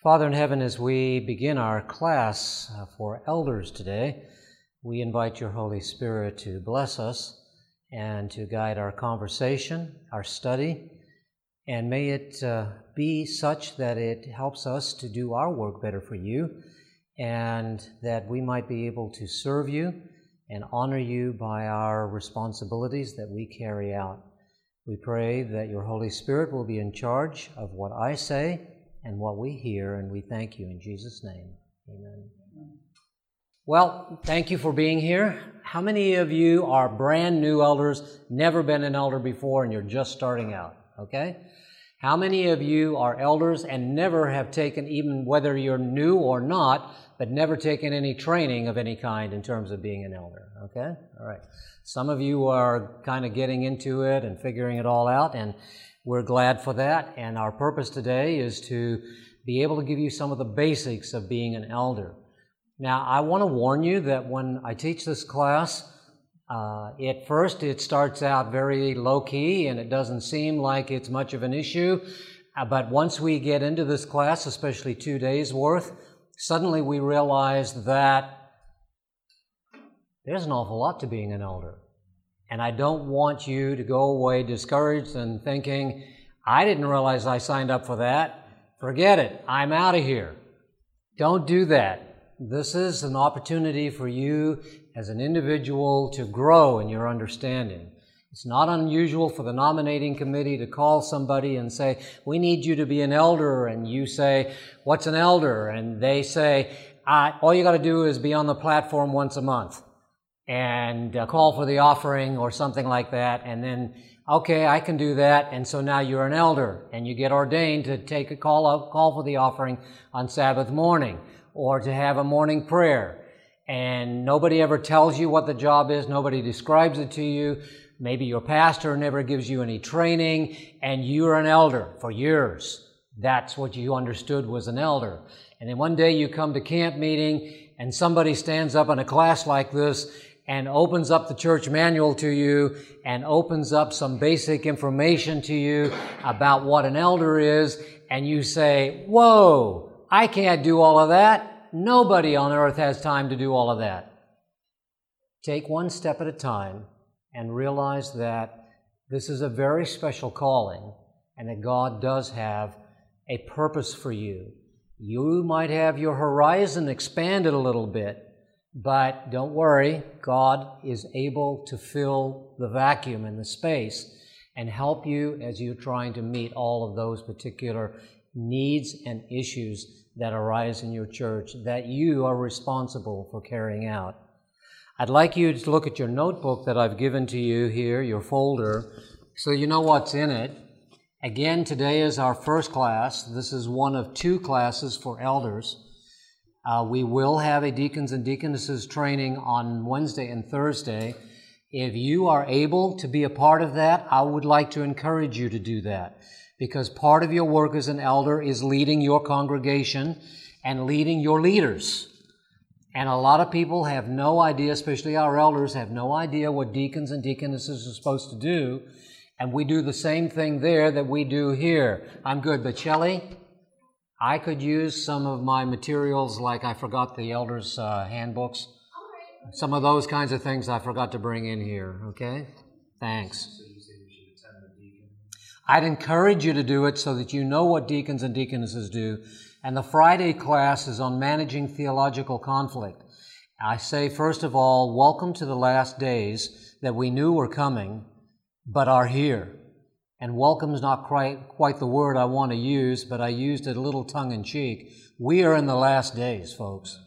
Father in heaven, as we begin our class uh, for elders today, we invite your Holy Spirit to bless us and to guide our conversation, our study, and may it uh, be such that it helps us to do our work better for you and that we might be able to serve you and honor you by our responsibilities that we carry out. We pray that your Holy Spirit will be in charge of what I say and what we hear, and we thank you in Jesus' name. Amen. Well, thank you for being here. How many of you are brand new elders, never been an elder before, and you're just starting out? Okay? How many of you are elders and never have taken, even whether you're new or not, but never taken any training of any kind in terms of being an elder? Okay? All right. Some of you are kind of getting into it and figuring it all out, and we're glad for that. And our purpose today is to be able to give you some of the basics of being an elder. Now, I want to warn you that when I teach this class, uh, at first it starts out very low key and it doesn't seem like it's much of an issue. Uh, but once we get into this class, especially two days worth, suddenly we realize that there's an awful lot to being an elder. And I don't want you to go away discouraged and thinking, I didn't realize I signed up for that. Forget it. I'm out of here. Don't do that. This is an opportunity for you as an individual to grow in your understanding. It's not unusual for the nominating committee to call somebody and say, We need you to be an elder. And you say, What's an elder? And they say, All you got to do is be on the platform once a month and uh, call for the offering or something like that. And then, okay, I can do that. And so now you're an elder and you get ordained to take a call, up, call for the offering on Sabbath morning or to have a morning prayer. And nobody ever tells you what the job is. Nobody describes it to you. Maybe your pastor never gives you any training and you're an elder for years. That's what you understood was an elder. And then one day you come to camp meeting and somebody stands up in a class like this and opens up the church manual to you and opens up some basic information to you about what an elder is, and you say, Whoa, I can't do all of that. Nobody on earth has time to do all of that. Take one step at a time and realize that this is a very special calling and that God does have a purpose for you. You might have your horizon expanded a little bit, but don't worry, God is able to fill the vacuum in the space and help you as you're trying to meet all of those particular needs and issues that arise in your church that you are responsible for carrying out. I'd like you to look at your notebook that I've given to you here, your folder, so you know what's in it. Again, today is our first class. This is one of two classes for elders. Uh, we will have a deacons and deaconesses training on Wednesday and Thursday. If you are able to be a part of that, I would like to encourage you to do that because part of your work as an elder is leading your congregation and leading your leaders. And a lot of people have no idea, especially our elders, have no idea what deacons and deaconesses are supposed to do. And we do the same thing there that we do here. I'm good, but Shelley, I could use some of my materials, like I forgot the elders' uh, handbooks. Some of those kinds of things I forgot to bring in here, okay? Thanks. I'd encourage you to do it so that you know what deacons and deaconesses do. And the Friday class is on managing theological conflict. I say, first of all, welcome to the last days that we knew were coming, but are here and welcome is not quite, quite the word I want to use, but I used it a little tongue in cheek. We are in the last days, folks,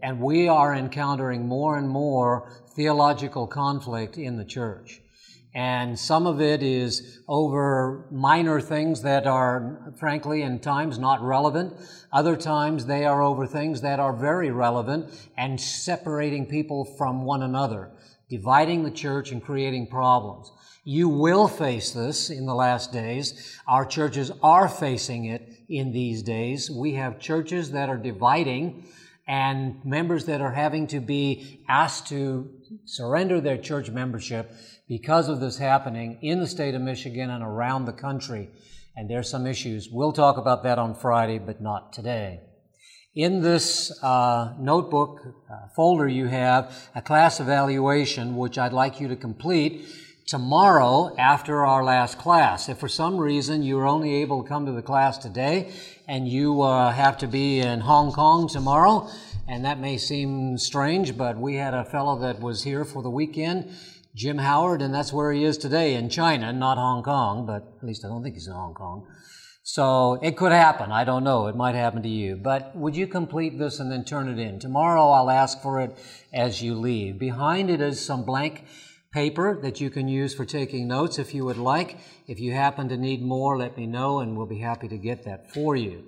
and we are encountering more and more theological conflict in the church. And some of it is over minor things that are, frankly, in times not relevant. Other times they are over things that are very relevant and separating people from one another, dividing the church and creating problems. You will face this in the last days. Our churches are facing it in these days. We have churches that are dividing and members that are having to be asked to surrender their church membership because of this happening in the state of Michigan and around the country. and there's some issues. We'll talk about that on Friday, but not today. In this uh, notebook uh, folder, you have a class evaluation, which I'd like you to complete tomorrow after our last class. If for some reason you're only able to come to the class today and you uh, have to be in Hong Kong tomorrow, and that may seem strange, but we had a fellow that was here for the weekend, Jim Howard, and that's where he is today in China, not Hong Kong, but at least I don't think he's in Hong Kong. So it could happen. I don't know. It might happen to you. But would you complete this and then turn it in? Tomorrow I'll ask for it as you leave. Behind it is some blank paper that you can use for taking notes if you would like. If you happen to need more, let me know and we'll be happy to get that for you.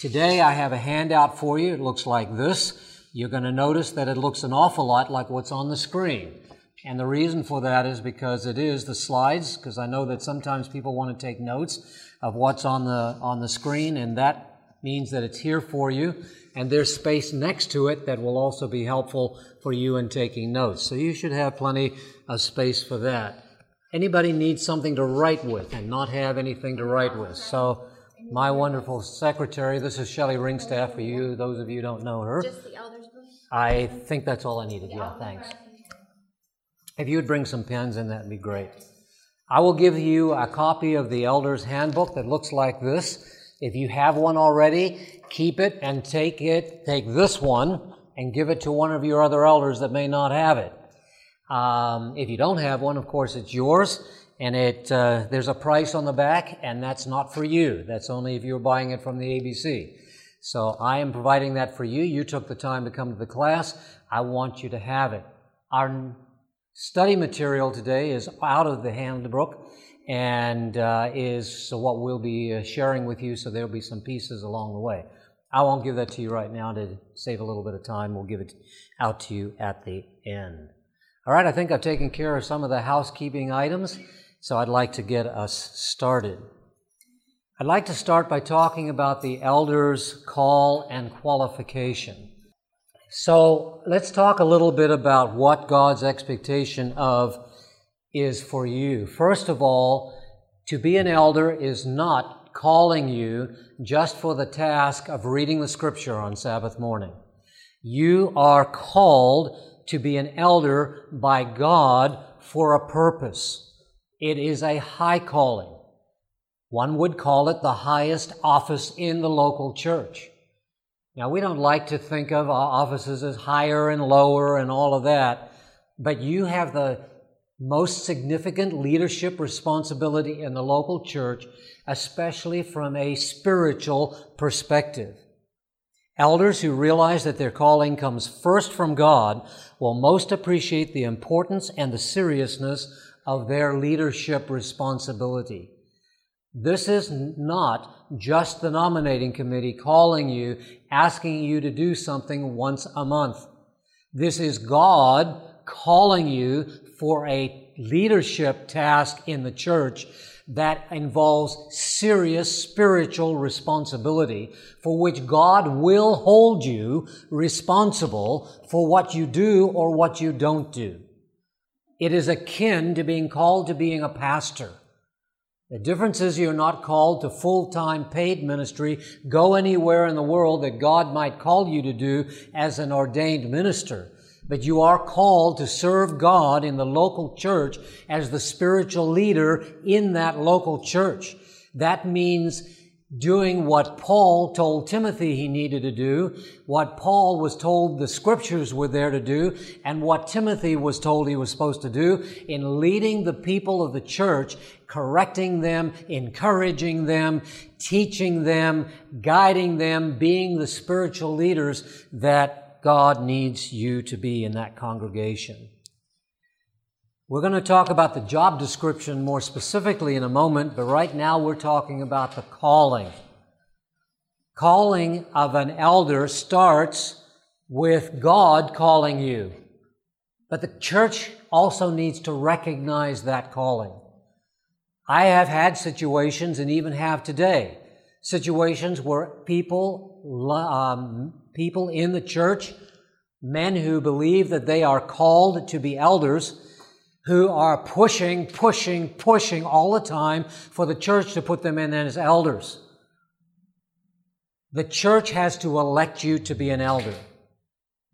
Today I have a handout for you. It looks like this. You're going to notice that it looks an awful lot like what's on the screen. And the reason for that is because it is the slides, because I know that sometimes people want to take notes of what's on the, on the screen, and that means that it's here for you. And there's space next to it that will also be helpful for you in taking notes. So you should have plenty of space for that. Anybody needs something to write with and not have anything to write with. So my wonderful secretary, this is Shelley Ringstaff for you, those of you who don't know her. Just the elders book? I think that's all I needed. Yeah, thanks. If you would bring some pens in, that'd be great. I will give you a copy of the Elder's Handbook that looks like this. If you have one already, keep it and take it, take this one and give it to one of your other elders that may not have it. Um, if you don't have one, of course, it's yours, and it uh, there's a price on the back, and that's not for you. That's only if you're buying it from the ABC. So I am providing that for you. You took the time to come to the class. I want you to have it. Our Study material today is out of the handbook and uh, is what we'll be uh, sharing with you, so there'll be some pieces along the way. I won't give that to you right now to save a little bit of time. We'll give it out to you at the end. All right, I think I've taken care of some of the housekeeping items, so I'd like to get us started. I'd like to start by talking about the elder's call and qualification. So let's talk a little bit about what God's expectation of is for you. First of all, to be an elder is not calling you just for the task of reading the scripture on Sabbath morning. You are called to be an elder by God for a purpose. It is a high calling. One would call it the highest office in the local church. Now, we don't like to think of offices as higher and lower and all of that, but you have the most significant leadership responsibility in the local church, especially from a spiritual perspective. Elders who realize that their calling comes first from God will most appreciate the importance and the seriousness of their leadership responsibility. This is not just the nominating committee calling you, asking you to do something once a month. This is God calling you for a leadership task in the church that involves serious spiritual responsibility for which God will hold you responsible for what you do or what you don't do. It is akin to being called to being a pastor. The difference is you're not called to full-time paid ministry, go anywhere in the world that God might call you to do as an ordained minister. But you are called to serve God in the local church as the spiritual leader in that local church. That means doing what Paul told Timothy he needed to do, what Paul was told the scriptures were there to do, and what Timothy was told he was supposed to do in leading the people of the church, correcting them, encouraging them, teaching them, guiding them, being the spiritual leaders that God needs you to be in that congregation. We're going to talk about the job description more specifically in a moment, but right now we're talking about the calling. Calling of an elder starts with God calling you. But the church also needs to recognize that calling. I have had situations and even have today situations where people, um, people in the church, men who believe that they are called to be elders, who are pushing, pushing, pushing all the time for the church to put them in as elders. The church has to elect you to be an elder.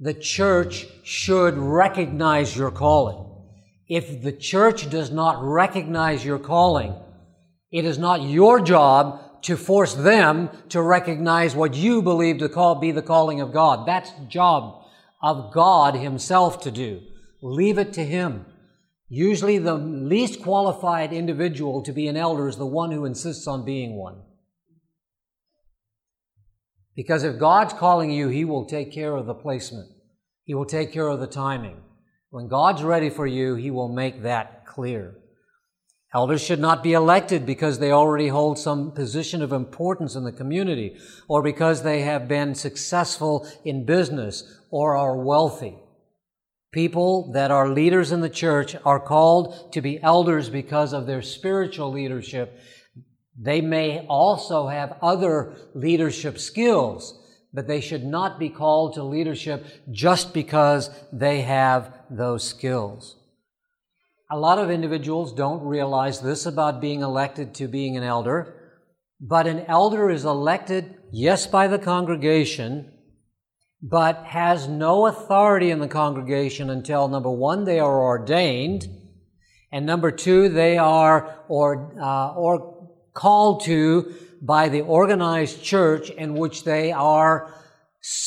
The church should recognize your calling. If the church does not recognize your calling, it is not your job to force them to recognize what you believe to call, be the calling of God. That's the job of God Himself to do. Leave it to Him. Usually the least qualified individual to be an elder is the one who insists on being one. Because if God's calling you, He will take care of the placement. He will take care of the timing. When God's ready for you, He will make that clear. Elders should not be elected because they already hold some position of importance in the community or because they have been successful in business or are wealthy. People that are leaders in the church are called to be elders because of their spiritual leadership. They may also have other leadership skills, but they should not be called to leadership just because they have those skills. A lot of individuals don't realize this about being elected to being an elder, but an elder is elected, yes, by the congregation, but has no authority in the congregation until number one, they are ordained, and number two, they are or, uh, or called to by the organized church in which they are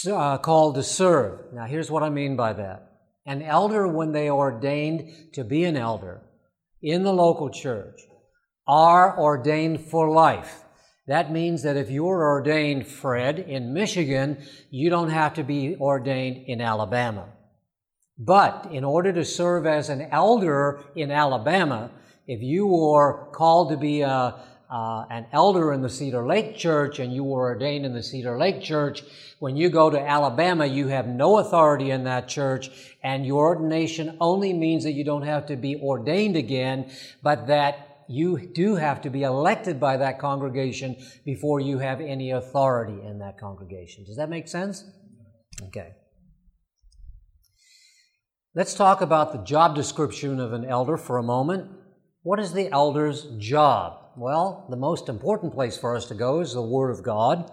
uh, called to serve. Now, here's what I mean by that. An elder, when they are ordained to be an elder in the local church, are ordained for life. That means that if you're ordained, Fred, in Michigan, you don't have to be ordained in Alabama. But in order to serve as an elder in Alabama, if you were called to be a, uh, an elder in the Cedar Lake Church and you were ordained in the Cedar Lake Church, when you go to Alabama, you have no authority in that church and your ordination only means that you don't have to be ordained again, but that you do have to be elected by that congregation before you have any authority in that congregation. Does that make sense? Okay. Let's talk about the job description of an elder for a moment. What is the elder's job? Well, the most important place for us to go is the Word of God.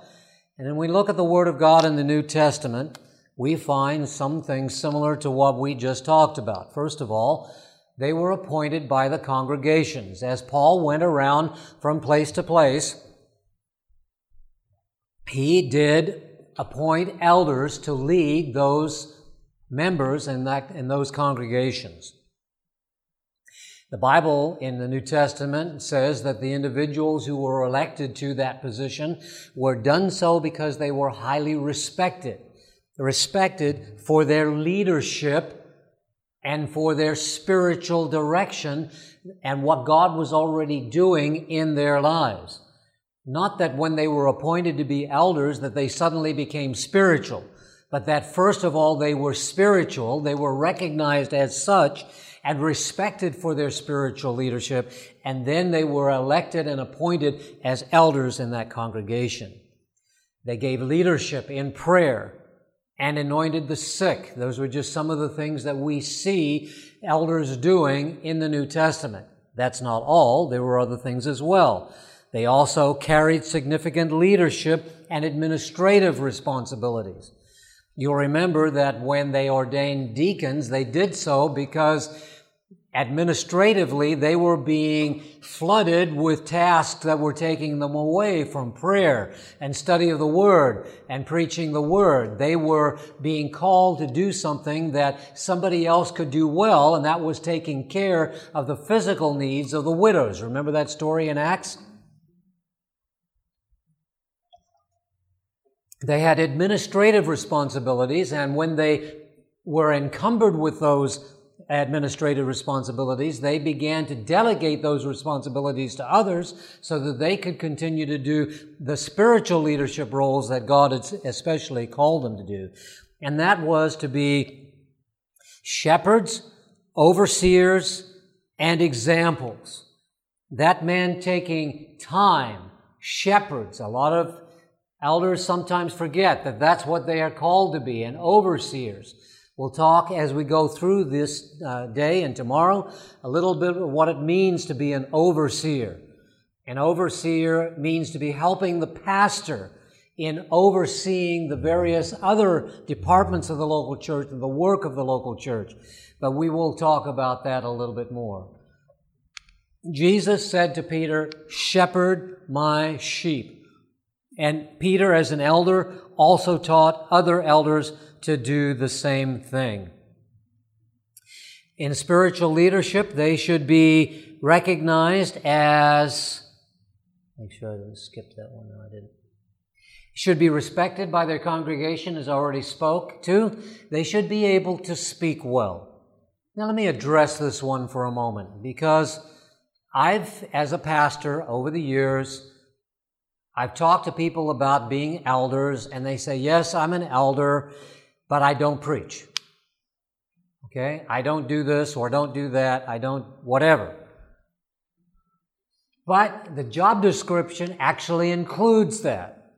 And when we look at the Word of God in the New Testament, we find some things similar to what we just talked about. First of all, they were appointed by the congregations. As Paul went around from place to place, he did appoint elders to lead those members in, that, in those congregations. The Bible in the New Testament says that the individuals who were elected to that position were done so because they were highly respected. Respected for their leadership and for their spiritual direction and what God was already doing in their lives. Not that when they were appointed to be elders that they suddenly became spiritual, but that first of all they were spiritual, they were recognized as such and respected for their spiritual leadership, and then they were elected and appointed as elders in that congregation. They gave leadership in prayer, and anointed the sick. Those were just some of the things that we see elders doing in the New Testament. That's not all. There were other things as well. They also carried significant leadership and administrative responsibilities. You'll remember that when they ordained deacons, they did so because Administratively, they were being flooded with tasks that were taking them away from prayer and study of the Word and preaching the Word. They were being called to do something that somebody else could do well, and that was taking care of the physical needs of the widows. Remember that story in Acts? They had administrative responsibilities, and when they were encumbered with those administrative responsibilities, they began to delegate those responsibilities to others so that they could continue to do the spiritual leadership roles that God had especially called them to do. And that was to be shepherds, overseers, and examples. That meant taking time, shepherds. A lot of elders sometimes forget that that's what they are called to be, and overseers We'll talk as we go through this uh, day and tomorrow a little bit of what it means to be an overseer. An overseer means to be helping the pastor in overseeing the various other departments of the local church and the work of the local church. But we will talk about that a little bit more. Jesus said to Peter, Shepherd my sheep. And Peter, as an elder, also taught other elders to do the same thing. In spiritual leadership, they should be recognized as, make sure I didn't skip that one. No, I didn't. Should be respected by their congregation, as I already spoke to. They should be able to speak well. Now, let me address this one for a moment because I've, as a pastor over the years, I've talked to people about being elders, and they say, Yes, I'm an elder, but I don't preach. Okay? I don't do this or don't do that. I don't, whatever. But the job description actually includes that.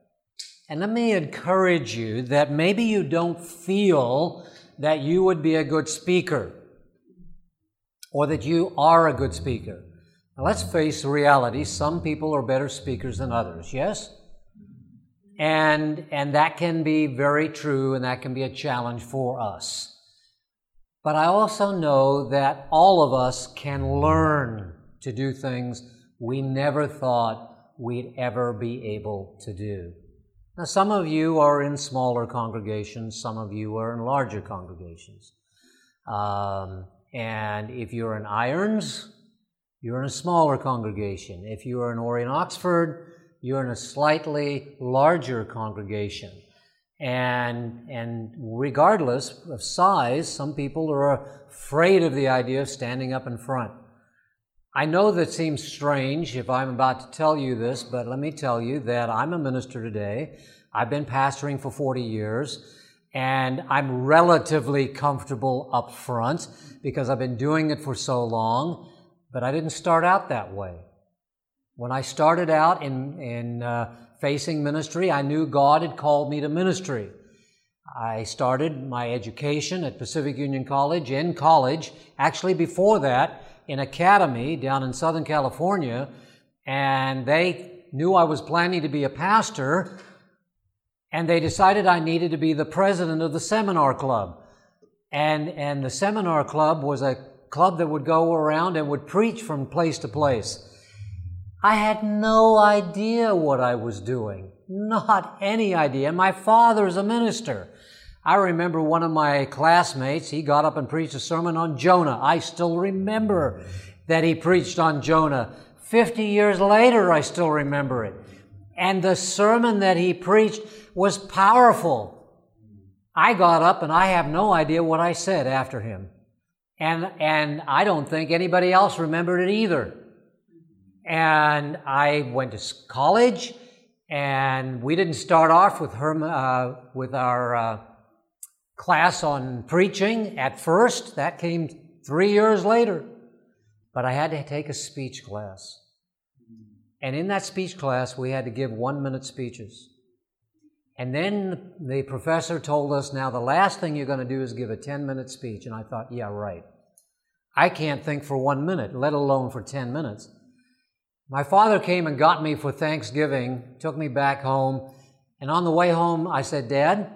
And let me encourage you that maybe you don't feel that you would be a good speaker or that you are a good speaker. Now let's face reality. Some people are better speakers than others, yes? And, and that can be very true and that can be a challenge for us. But I also know that all of us can learn to do things we never thought we'd ever be able to do. Now, some of you are in smaller congregations, some of you are in larger congregations. Um, and if you're in Irons, you're in a smaller congregation. If you are in Orion Oxford, you're in a slightly larger congregation. And, and regardless of size, some people are afraid of the idea of standing up in front. I know that seems strange if I'm about to tell you this, but let me tell you that I'm a minister today. I've been pastoring for 40 years, and I'm relatively comfortable up front because I've been doing it for so long, but I didn't start out that way. When I started out in, in uh, facing ministry, I knew God had called me to ministry. I started my education at Pacific Union College in college, actually before that, in academy down in Southern California, and they knew I was planning to be a pastor, and they decided I needed to be the president of the seminar club. And, and the seminar club was a club that would go around and would preach from place to place. I had no idea what I was doing. Not any idea. My father's a minister. I remember one of my classmates, he got up and preached a sermon on Jonah. I still remember that he preached on Jonah. 50 years later, I still remember it. And the sermon that he preached was powerful. I got up and I have no idea what I said after him. And, and I don't think anybody else remembered it either. And I went to college, and we didn't start off with her, uh, with our uh, class on preaching at first. That came three years later. But I had to take a speech class. And in that speech class, we had to give one minute speeches. And then the professor told us, now the last thing you're going to do is give a 10 minute speech. And I thought, yeah, right. I can't think for one minute, let alone for 10 minutes. My father came and got me for Thanksgiving, took me back home, and on the way home, I said, Dad,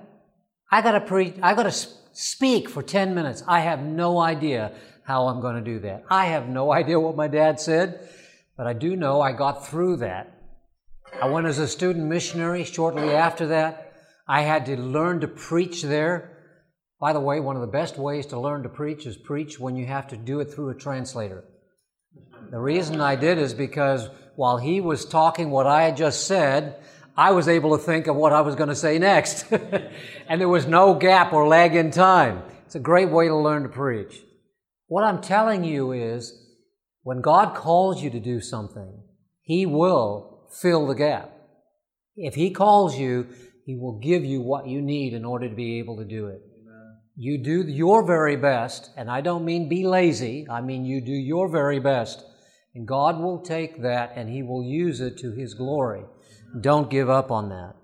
I gotta preach, I gotta speak for 10 minutes. I have no idea how I'm gonna do that. I have no idea what my dad said, but I do know I got through that. I went as a student missionary shortly after that. I had to learn to preach there. By the way, one of the best ways to learn to preach is preach when you have to do it through a translator. The reason I did is because while he was talking what I had just said, I was able to think of what I was going to say next. and there was no gap or lag in time. It's a great way to learn to preach. What I'm telling you is when God calls you to do something, He will fill the gap. If He calls you, He will give you what you need in order to be able to do it. You do your very best, and I don't mean be lazy, I mean you do your very best. And God will take that and He will use it to His glory. Don't give up on that.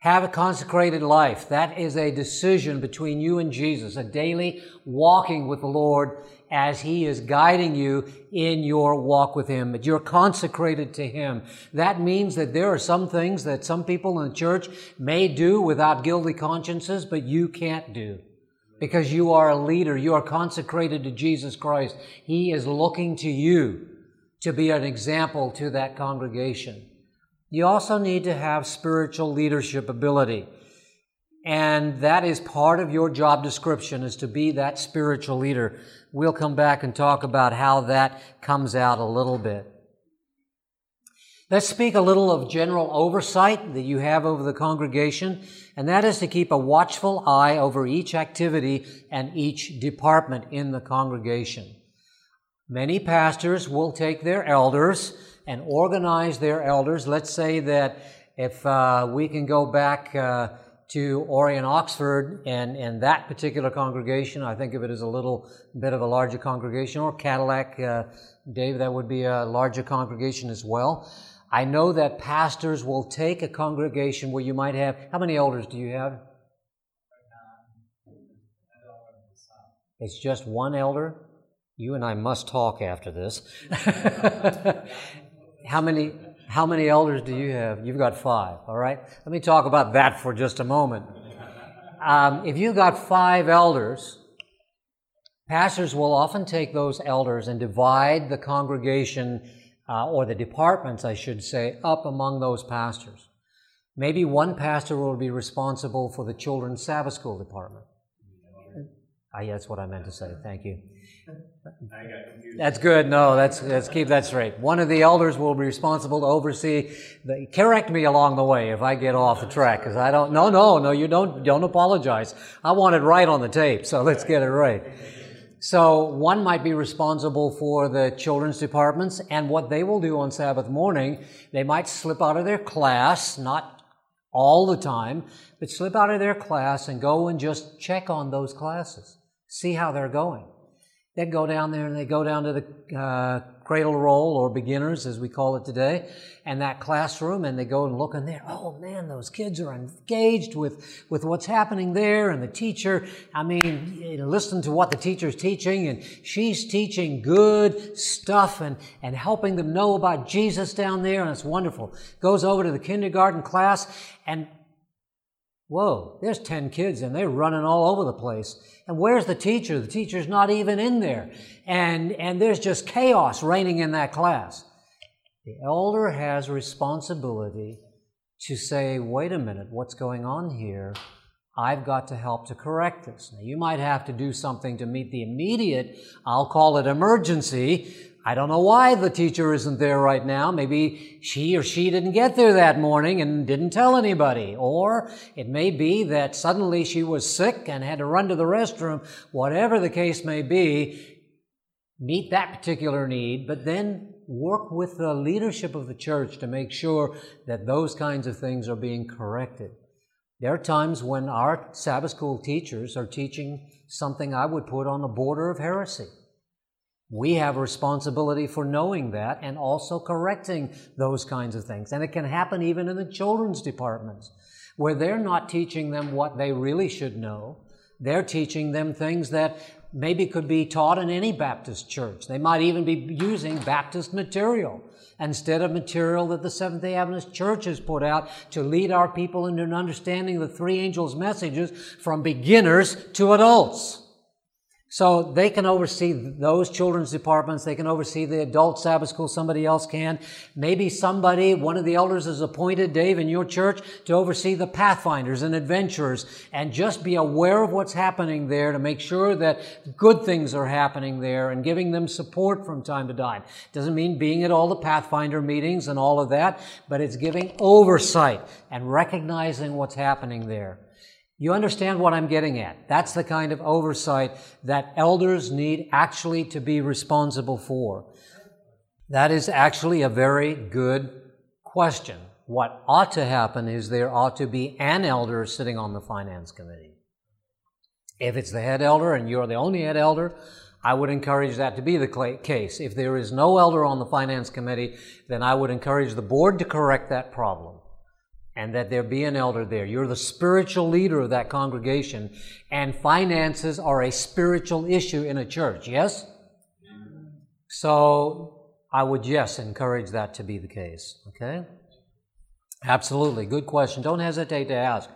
Have a consecrated life. That is a decision between you and Jesus, a daily walking with the Lord as He is guiding you in your walk with Him, that you're consecrated to Him. That means that there are some things that some people in the church may do without guilty consciences, but you can't do. Because you are a leader, you are consecrated to Jesus Christ. He is looking to you to be an example to that congregation. You also need to have spiritual leadership ability. And that is part of your job description is to be that spiritual leader. We'll come back and talk about how that comes out a little bit. Let's speak a little of general oversight that you have over the congregation, and that is to keep a watchful eye over each activity and each department in the congregation. Many pastors will take their elders and organize their elders. Let's say that if uh, we can go back uh, to Orion Oxford and, and that particular congregation, I think of it as a little bit of a larger congregation, or Cadillac, uh, Dave, that would be a larger congregation as well. I know that pastors will take a congregation where you might have, how many elders do you have? It's just one elder? You and I must talk after this. how many how many elders do you have? You've got five, all right? Let me talk about that for just a moment. Um, if you've got five elders, pastors will often take those elders and divide the congregation, uh, or the departments, I should say, up among those pastors. Maybe one pastor will be responsible for the children's Sabbath school department. Uh, yeah, that's what I meant to say. Thank you. That's good. No, that's let's keep that straight. One of the elders will be responsible to oversee. The, correct me along the way if I get off the track, because I don't. No, no, no. You don't. Don't apologize. I want it right on the tape, so let's get it right. So one might be responsible for the children's departments and what they will do on Sabbath morning. They might slip out of their class, not all the time, but slip out of their class and go and just check on those classes, see how they're going they go down there and they go down to the uh, cradle roll or beginners as we call it today and that classroom and they go and look in there oh man those kids are engaged with with what's happening there and the teacher i mean you know, listen to what the teacher's teaching and she's teaching good stuff and and helping them know about jesus down there and it's wonderful. Goes over to the kindergarten class and Whoa, there's 10 kids and they're running all over the place. And where's the teacher? The teacher's not even in there. And, and there's just chaos reigning in that class. The elder has responsibility to say, wait a minute, what's going on here? I've got to help to correct this. Now, you might have to do something to meet the immediate, I'll call it emergency, I don't know why the teacher isn't there right now. Maybe she or she didn't get there that morning and didn't tell anybody. Or it may be that suddenly she was sick and had to run to the restroom. Whatever the case may be, meet that particular need, but then work with the leadership of the church to make sure that those kinds of things are being corrected. There are times when our Sabbath school teachers are teaching something I would put on the border of heresy. We have responsibility for knowing that and also correcting those kinds of things. And it can happen even in the children's departments, where they're not teaching them what they really should know. They're teaching them things that maybe could be taught in any Baptist church. They might even be using Baptist material instead of material that the Seventh day Adventist Church has put out to lead our people into an understanding of the three angels' messages from beginners to adults. So they can oversee those children's departments. They can oversee the adult Sabbath school. Somebody else can. Maybe somebody, one of the elders is appointed, Dave, in your church to oversee the pathfinders and adventurers and just be aware of what's happening there to make sure that good things are happening there and giving them support from time to time. Doesn't mean being at all the pathfinder meetings and all of that, but it's giving oversight and recognizing what's happening there. You understand what I'm getting at. That's the kind of oversight that elders need actually to be responsible for. That is actually a very good question. What ought to happen is there ought to be an elder sitting on the finance committee. If it's the head elder and you're the only head elder, I would encourage that to be the case. If there is no elder on the finance committee, then I would encourage the board to correct that problem and that there be an elder there. You're the spiritual leader of that congregation, and finances are a spiritual issue in a church, yes? So I would, yes, encourage that to be the case, okay? Absolutely. Good question. Don't hesitate to ask.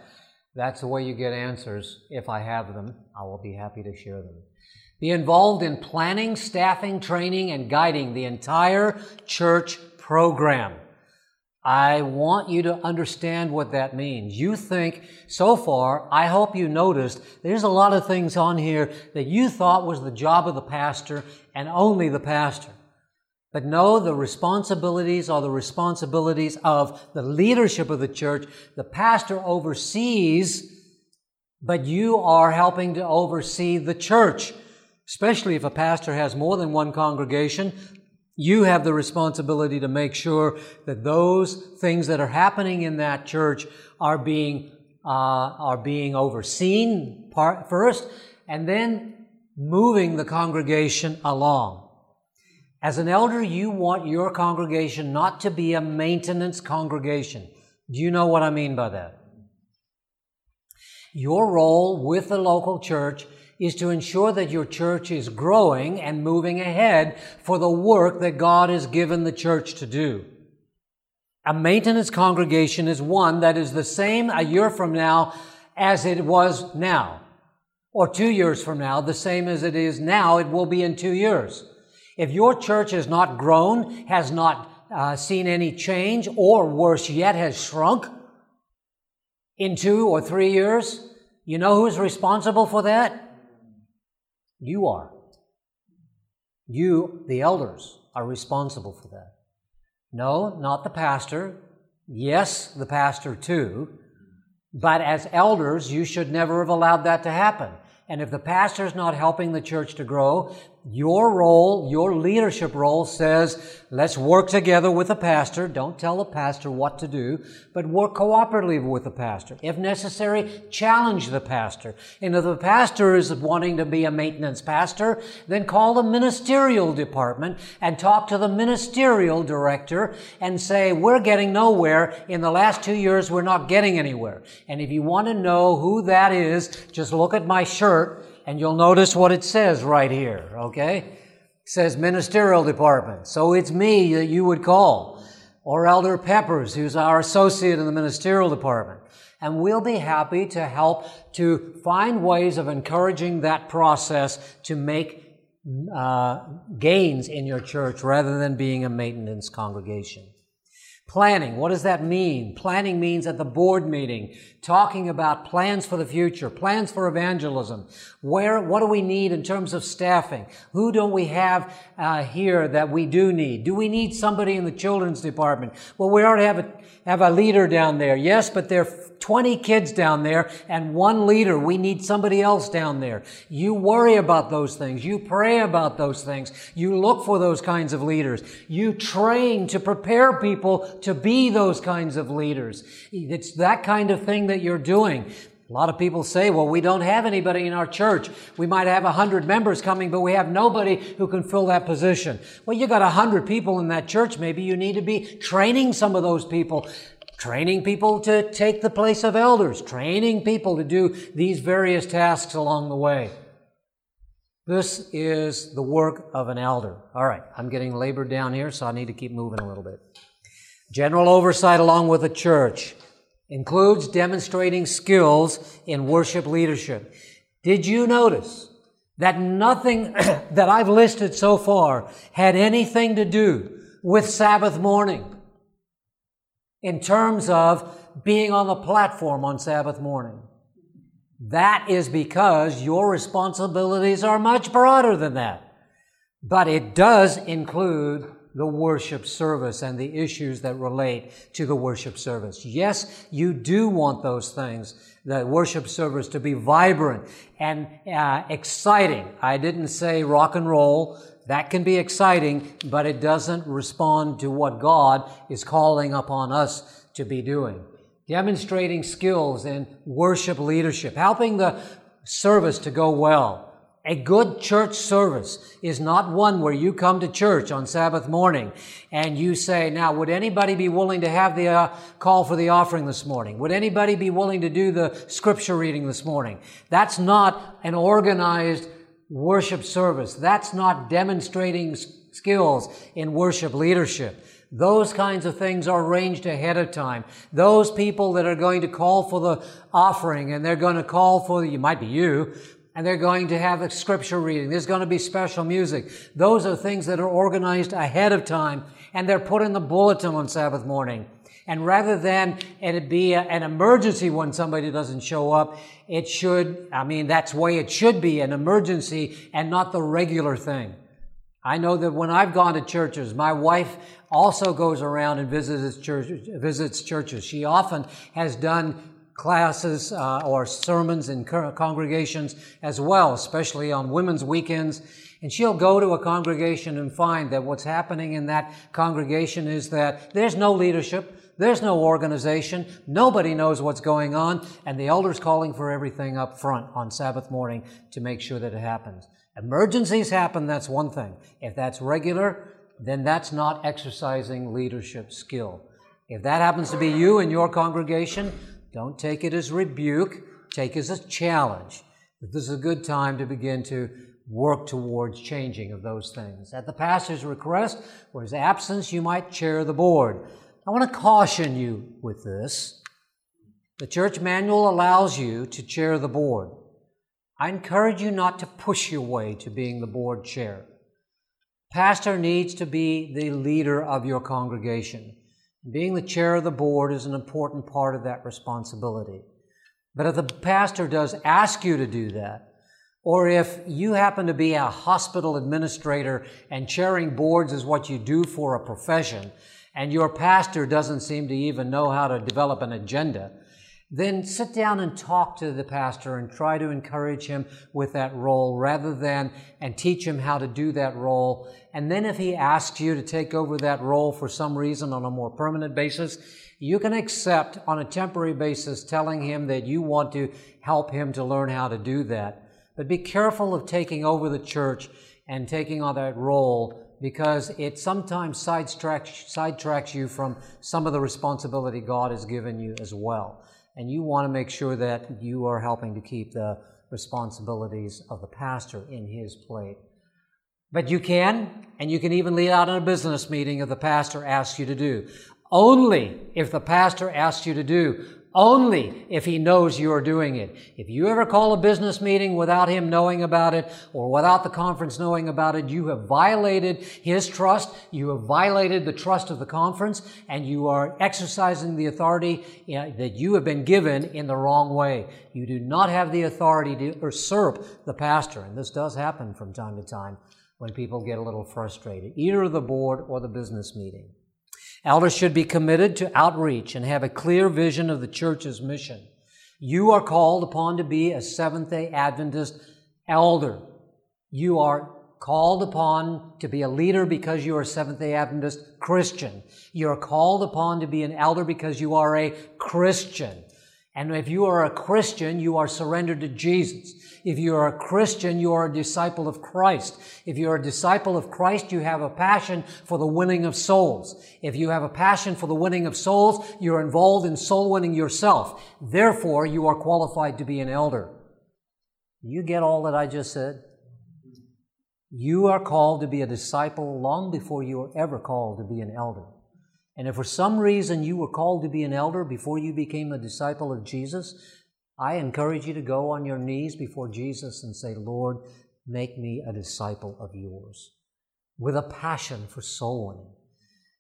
That's the way you get answers. If I have them, I will be happy to share them. Be involved in planning, staffing, training, and guiding the entire church program. I want you to understand what that means. You think, so far, I hope you noticed, there's a lot of things on here that you thought was the job of the pastor and only the pastor. But no, the responsibilities are the responsibilities of the leadership of the church. The pastor oversees, but you are helping to oversee the church especially if a pastor has more than one congregation, you have the responsibility to make sure that those things that are happening in that church are being uh, are being overseen part, first, and then moving the congregation along. As an elder, you want your congregation not to be a maintenance congregation. Do you know what I mean by that? Your role with the local church is to ensure that your church is growing and moving ahead for the work that God has given the church to do. A maintenance congregation is one that is the same a year from now as it was now. Or two years from now, the same as it is now, it will be in two years. If your church has not grown, has not uh, seen any change, or worse yet, has shrunk in two or three years, you know who's responsible for that? You are. You, the elders, are responsible for that. No, not the pastor. Yes, the pastor too. But as elders, you should never have allowed that to happen. And if the pastor is not helping the church to grow, your role, your leadership role says, let's work together with the pastor. Don't tell the pastor what to do, but work cooperatively with the pastor. If necessary, challenge the pastor. And if the pastor is wanting to be a maintenance pastor, then call the ministerial department and talk to the ministerial director and say, we're getting nowhere. In the last two years, we're not getting anywhere. And if you want to know who that is, just look at my shirt and you'll notice what it says right here, okay? It says ministerial department. So it's me that you would call. Or Elder Peppers, who's our associate in the ministerial department. And we'll be happy to help to find ways of encouraging that process to make uh, gains in your church rather than being a maintenance congregation. Planning, what does that mean? Planning means at the board meeting, talking about plans for the future, plans for evangelism. Where, what do we need in terms of staffing? Who don't we have uh, here that we do need? Do we need somebody in the children's department? Well, we already have a, have a leader down there. Yes, but there are 20 kids down there and one leader. We need somebody else down there. You worry about those things. You pray about those things. You look for those kinds of leaders. You train to prepare people to be those kinds of leaders. It's that kind of thing that you're doing. A lot of people say, well, we don't have anybody in our church. We might have a hundred members coming, but we have nobody who can fill that position. Well, you got a hundred people in that church. Maybe you need to be training some of those people training people to take the place of elders, training people to do these various tasks along the way. This is the work of an elder. All right, I'm getting labored down here, so I need to keep moving a little bit. General oversight along with the church includes demonstrating skills in worship leadership. Did you notice that nothing that I've listed so far had anything to do with Sabbath morning? in terms of being on the platform on Sabbath morning. That is because your responsibilities are much broader than that. But it does include the worship service and the issues that relate to the worship service. Yes, you do want those things, the worship service to be vibrant and uh, exciting. I didn't say rock and roll. That can be exciting, but it doesn't respond to what God is calling upon us to be doing. Demonstrating skills in worship leadership, helping the service to go well. A good church service is not one where you come to church on Sabbath morning and you say, now, would anybody be willing to have the uh, call for the offering this morning? Would anybody be willing to do the scripture reading this morning? That's not an organized worship service. That's not demonstrating skills in worship leadership. Those kinds of things are arranged ahead of time. Those people that are going to call for the offering and they're going to call for, the, you might be you, and they're going to have a scripture reading. There's going to be special music. Those are things that are organized ahead of time and they're put in the bulletin on Sabbath morning. And rather than it be a, an emergency when somebody doesn't show up, it should, I mean, that's way it should be, an emergency and not the regular thing. I know that when I've gone to churches, my wife also goes around and visits churches. Visits churches. She often has done classes uh, or sermons in congregations as well, especially on women's weekends. And she'll go to a congregation and find that what's happening in that congregation is that there's no leadership. There's no organization. Nobody knows what's going on. And the elder's calling for everything up front on Sabbath morning to make sure that it happens. Emergencies happen, that's one thing. If that's regular, then that's not exercising leadership skill. If that happens to be you in your congregation, don't take it as rebuke, take it as a challenge. This is a good time to begin to work towards changing of those things. At the pastor's request or his absence, you might chair the board. I want to caution you with this. The church manual allows you to chair the board. I encourage you not to push your way to being the board chair. Pastor needs to be the leader of your congregation. Being the chair of the board is an important part of that responsibility. But if the pastor does ask you to do that, or if you happen to be a hospital administrator and chairing boards is what you do for a profession, and your pastor doesn't seem to even know how to develop an agenda, then sit down and talk to the pastor and try to encourage him with that role rather than and teach him how to do that role. And then if he asks you to take over that role for some reason on a more permanent basis, you can accept on a temporary basis telling him that you want to help him to learn how to do that. But be careful of taking over the church and taking on that role because it sometimes sidetracks, sidetracks you from some of the responsibility God has given you as well and you want to make sure that you are helping to keep the responsibilities of the pastor in his plate. But you can, and you can even lead out in a business meeting if the pastor asks you to do. Only if the pastor asks you to do only if he knows you are doing it. If you ever call a business meeting without him knowing about it or without the conference knowing about it, you have violated his trust. You have violated the trust of the conference and you are exercising the authority eh, that you have been given in the wrong way. You do not have the authority to usurp the pastor. And this does happen from time to time when people get a little frustrated, either the board or the business meeting. Elders should be committed to outreach and have a clear vision of the church's mission. You are called upon to be a Seventh day Adventist elder. You are called upon to be a leader because you are a Seventh day Adventist Christian. You are called upon to be an elder because you are a Christian. And if you are a Christian, you are surrendered to Jesus. If you are a Christian, you are a disciple of Christ. If you're a disciple of Christ, you have a passion for the winning of souls. If you have a passion for the winning of souls, you're involved in soul winning yourself. Therefore, you are qualified to be an elder. You get all that I just said? You are called to be a disciple long before you are ever called to be an elder. And if for some reason you were called to be an elder before you became a disciple of Jesus, I encourage you to go on your knees before Jesus and say, Lord, make me a disciple of yours with a passion for soul winning.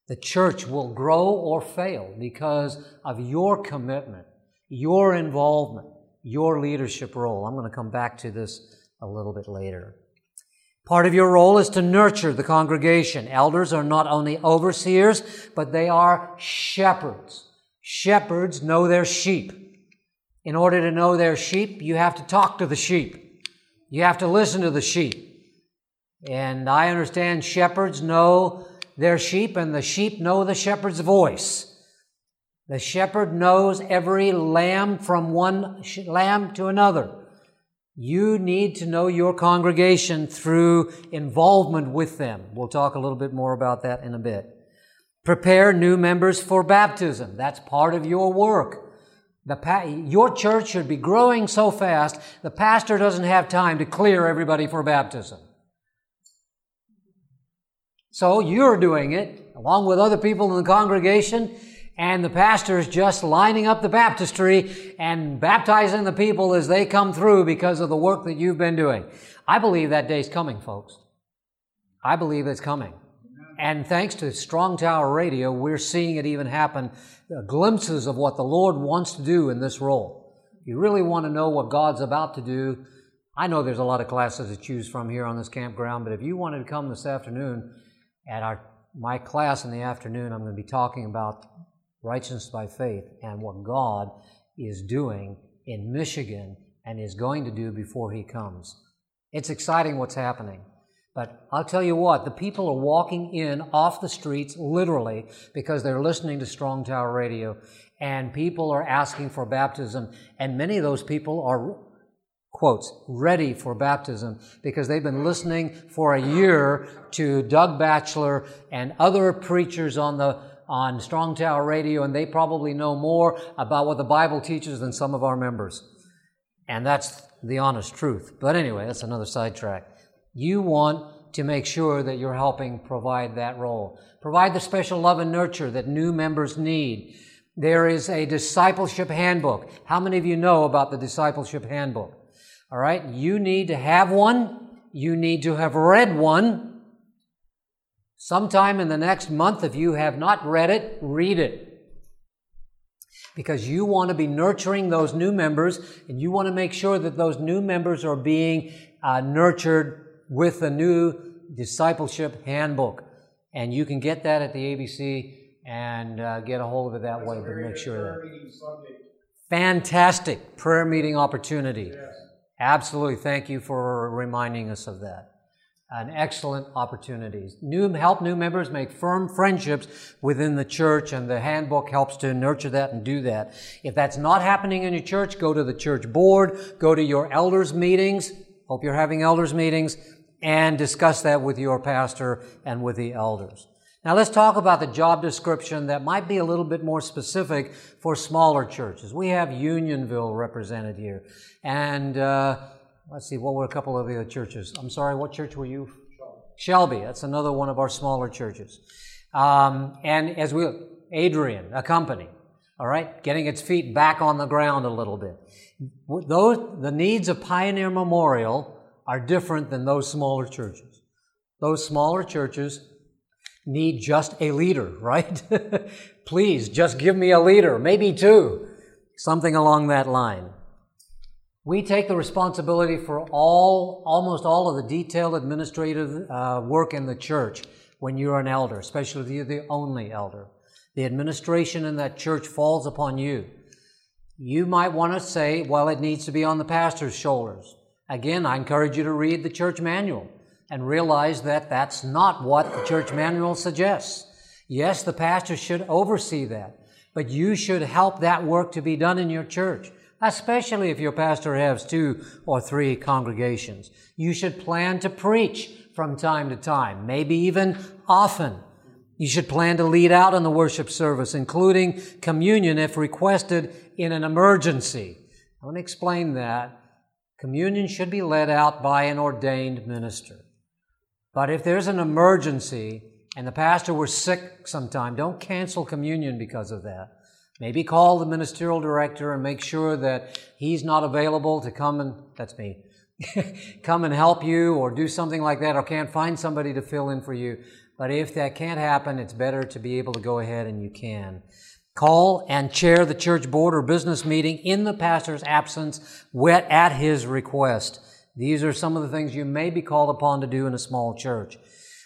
The church will grow or fail because of your commitment, your involvement, your leadership role. I'm going to come back to this a little bit later. Part of your role is to nurture the congregation. Elders are not only overseers, but they are shepherds. Shepherds know their sheep. In order to know their sheep, you have to talk to the sheep. You have to listen to the sheep. And I understand shepherds know their sheep and the sheep know the shepherd's voice. The shepherd knows every lamb from one lamb to another. You need to know your congregation through involvement with them. We'll talk a little bit more about that in a bit. Prepare new members for baptism. That's part of your work. Pa- your church should be growing so fast, the pastor doesn't have time to clear everybody for baptism. So you're doing it along with other people in the congregation, and the pastor is just lining up the baptistry and baptizing the people as they come through because of the work that you've been doing. I believe that day's coming, folks. I believe it's coming. And thanks to Strong Tower Radio, we're seeing it even happen, uh, glimpses of what the Lord wants to do in this role. If you really want to know what God's about to do, I know there's a lot of classes to choose from here on this campground, but if you wanted to come this afternoon at our my class in the afternoon, I'm going to be talking about righteousness by faith and what God is doing in Michigan and is going to do before He comes. It's exciting what's happening. But I'll tell you what, the people are walking in off the streets literally because they're listening to Strong Tower Radio and people are asking for baptism. And many of those people are, quotes, ready for baptism because they've been listening for a year to Doug Batchelor and other preachers on the on Strong Tower Radio, and they probably know more about what the Bible teaches than some of our members. And that's the honest truth. But anyway, that's another sidetrack. You want to make sure that you're helping provide that role. Provide the special love and nurture that new members need. There is a discipleship handbook. How many of you know about the discipleship handbook? All right. You need to have one. You need to have read one. Sometime in the next month, if you have not read it, read it. Because you want to be nurturing those new members and you want to make sure that those new members are being uh, nurtured with the new discipleship handbook. And you can get that at the ABC and uh, get a hold of it that That's way, but make sure that. Fantastic prayer meeting opportunity. Yes. Absolutely. Thank you for reminding us of that. An excellent opportunity. New, help new members make firm friendships within the church, and the handbook helps to nurture that and do that. If that's not happening in your church, go to the church board, go to your elders meetings. Hope you're having elders meetings and discuss that with your pastor and with the elders. Now let's talk about the job description that might be a little bit more specific for smaller churches. We have Unionville represented here. And uh, let's see, what were a couple of the churches? I'm sorry, what church were you? Shelby. Shelby. That's another one of our smaller churches. Um, and as we, Adrian, a company, all right, getting its feet back on the ground a little bit. Those, the needs of Pioneer Memorial are different than those smaller churches. Those smaller churches need just a leader, right? Please, just give me a leader, maybe two, something along that line. We take the responsibility for all, almost all of the detailed administrative uh, work in the church when you're an elder, especially if you're the only elder. The administration in that church falls upon you. You might want to say, well, it needs to be on the pastor's shoulders. Again, I encourage you to read the church manual and realize that that's not what the church manual suggests. Yes, the pastor should oversee that, but you should help that work to be done in your church, especially if your pastor has two or three congregations. You should plan to preach from time to time, maybe even often. You should plan to lead out in the worship service, including communion if requested in an emergency. Let me explain that. Communion should be led out by an ordained minister. But if there's an emergency and the pastor was sick sometime, don't cancel communion because of that. Maybe call the ministerial director and make sure that he's not available to come and, that's me, come and help you or do something like that or can't find somebody to fill in for you. But if that can't happen, it's better to be able to go ahead and you can. Call and chair the church board or business meeting in the pastor's absence wet at his request. These are some of the things you may be called upon to do in a small church.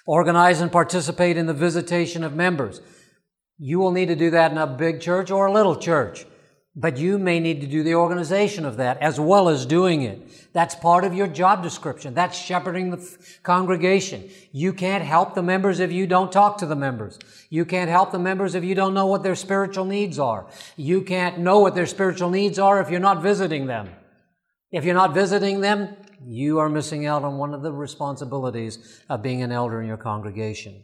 Organize and participate in the visitation of members. You will need to do that in a big church or a little church. But you may need to do the organization of that as well as doing it. That's part of your job description. That's shepherding the f- congregation. You can't help the members if you don't talk to the members. You can't help the members if you don't know what their spiritual needs are. You can't know what their spiritual needs are if you're not visiting them. If you're not visiting them, you are missing out on one of the responsibilities of being an elder in your congregation.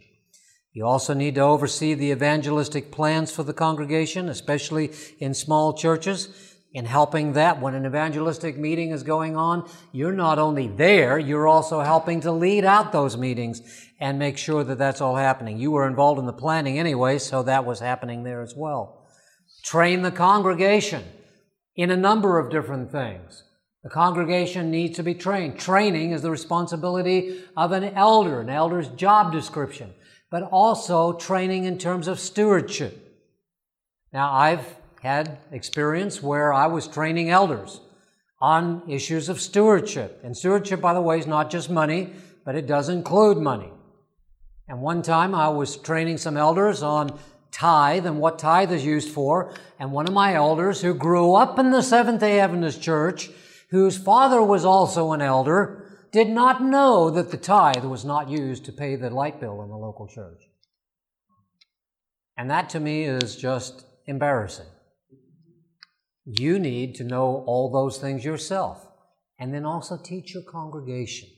You also need to oversee the evangelistic plans for the congregation, especially in small churches. In helping that, when an evangelistic meeting is going on, you're not only there, you're also helping to lead out those meetings and make sure that that's all happening. You were involved in the planning anyway, so that was happening there as well. Train the congregation in a number of different things. The congregation needs to be trained. Training is the responsibility of an elder, an elder's job description but also training in terms of stewardship. Now, I've had experience where I was training elders on issues of stewardship. And stewardship, by the way, is not just money, but it does include money. And one time I was training some elders on tithe and what tithe is used for. And one of my elders who grew up in the Seventh day Adventist church, whose father was also an elder, did not know that the tithe was not used to pay the light bill in the local church. And that to me is just embarrassing. You need to know all those things yourself and then also teach your congregation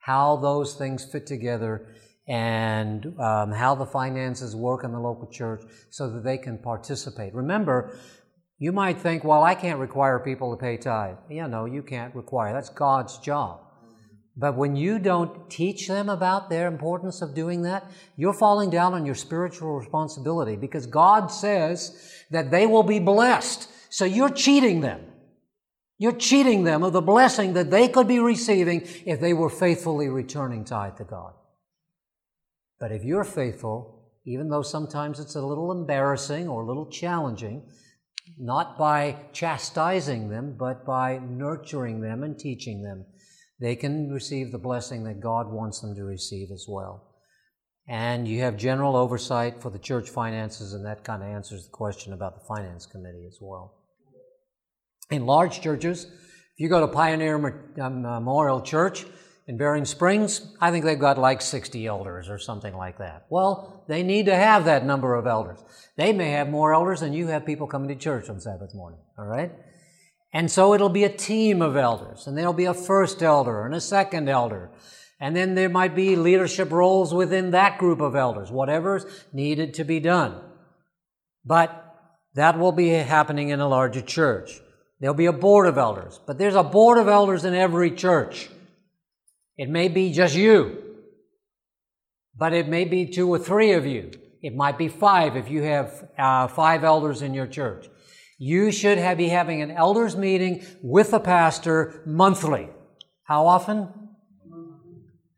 how those things fit together and um, how the finances work in the local church so that they can participate. Remember, you might think, well, I can't require people to pay tithe. Yeah, no, you can't require. That's God's job. But when you don't teach them about their importance of doing that, you're falling down on your spiritual responsibility because God says that they will be blessed. So you're cheating them. You're cheating them of the blessing that they could be receiving if they were faithfully returning tithe to God. But if you're faithful, even though sometimes it's a little embarrassing or a little challenging, not by chastising them, but by nurturing them and teaching them, they can receive the blessing that God wants them to receive as well. And you have general oversight for the church finances, and that kind of answers the question about the finance committee as well. In large churches, if you go to Pioneer um, Memorial Church in Berrien Springs, I think they've got like 60 elders or something like that. Well, they need to have that number of elders. They may have more elders than you have people coming to church on Sabbath morning, all right? And so it'll be a team of elders, and there'll be a first elder and a second elder. And then there might be leadership roles within that group of elders, whatever's needed to be done. But that will be happening in a larger church. There'll be a board of elders, but there's a board of elders in every church. It may be just you, but it may be two or three of you. It might be five if you have uh, five elders in your church. You should have, be having an elders meeting with the pastor monthly. How often?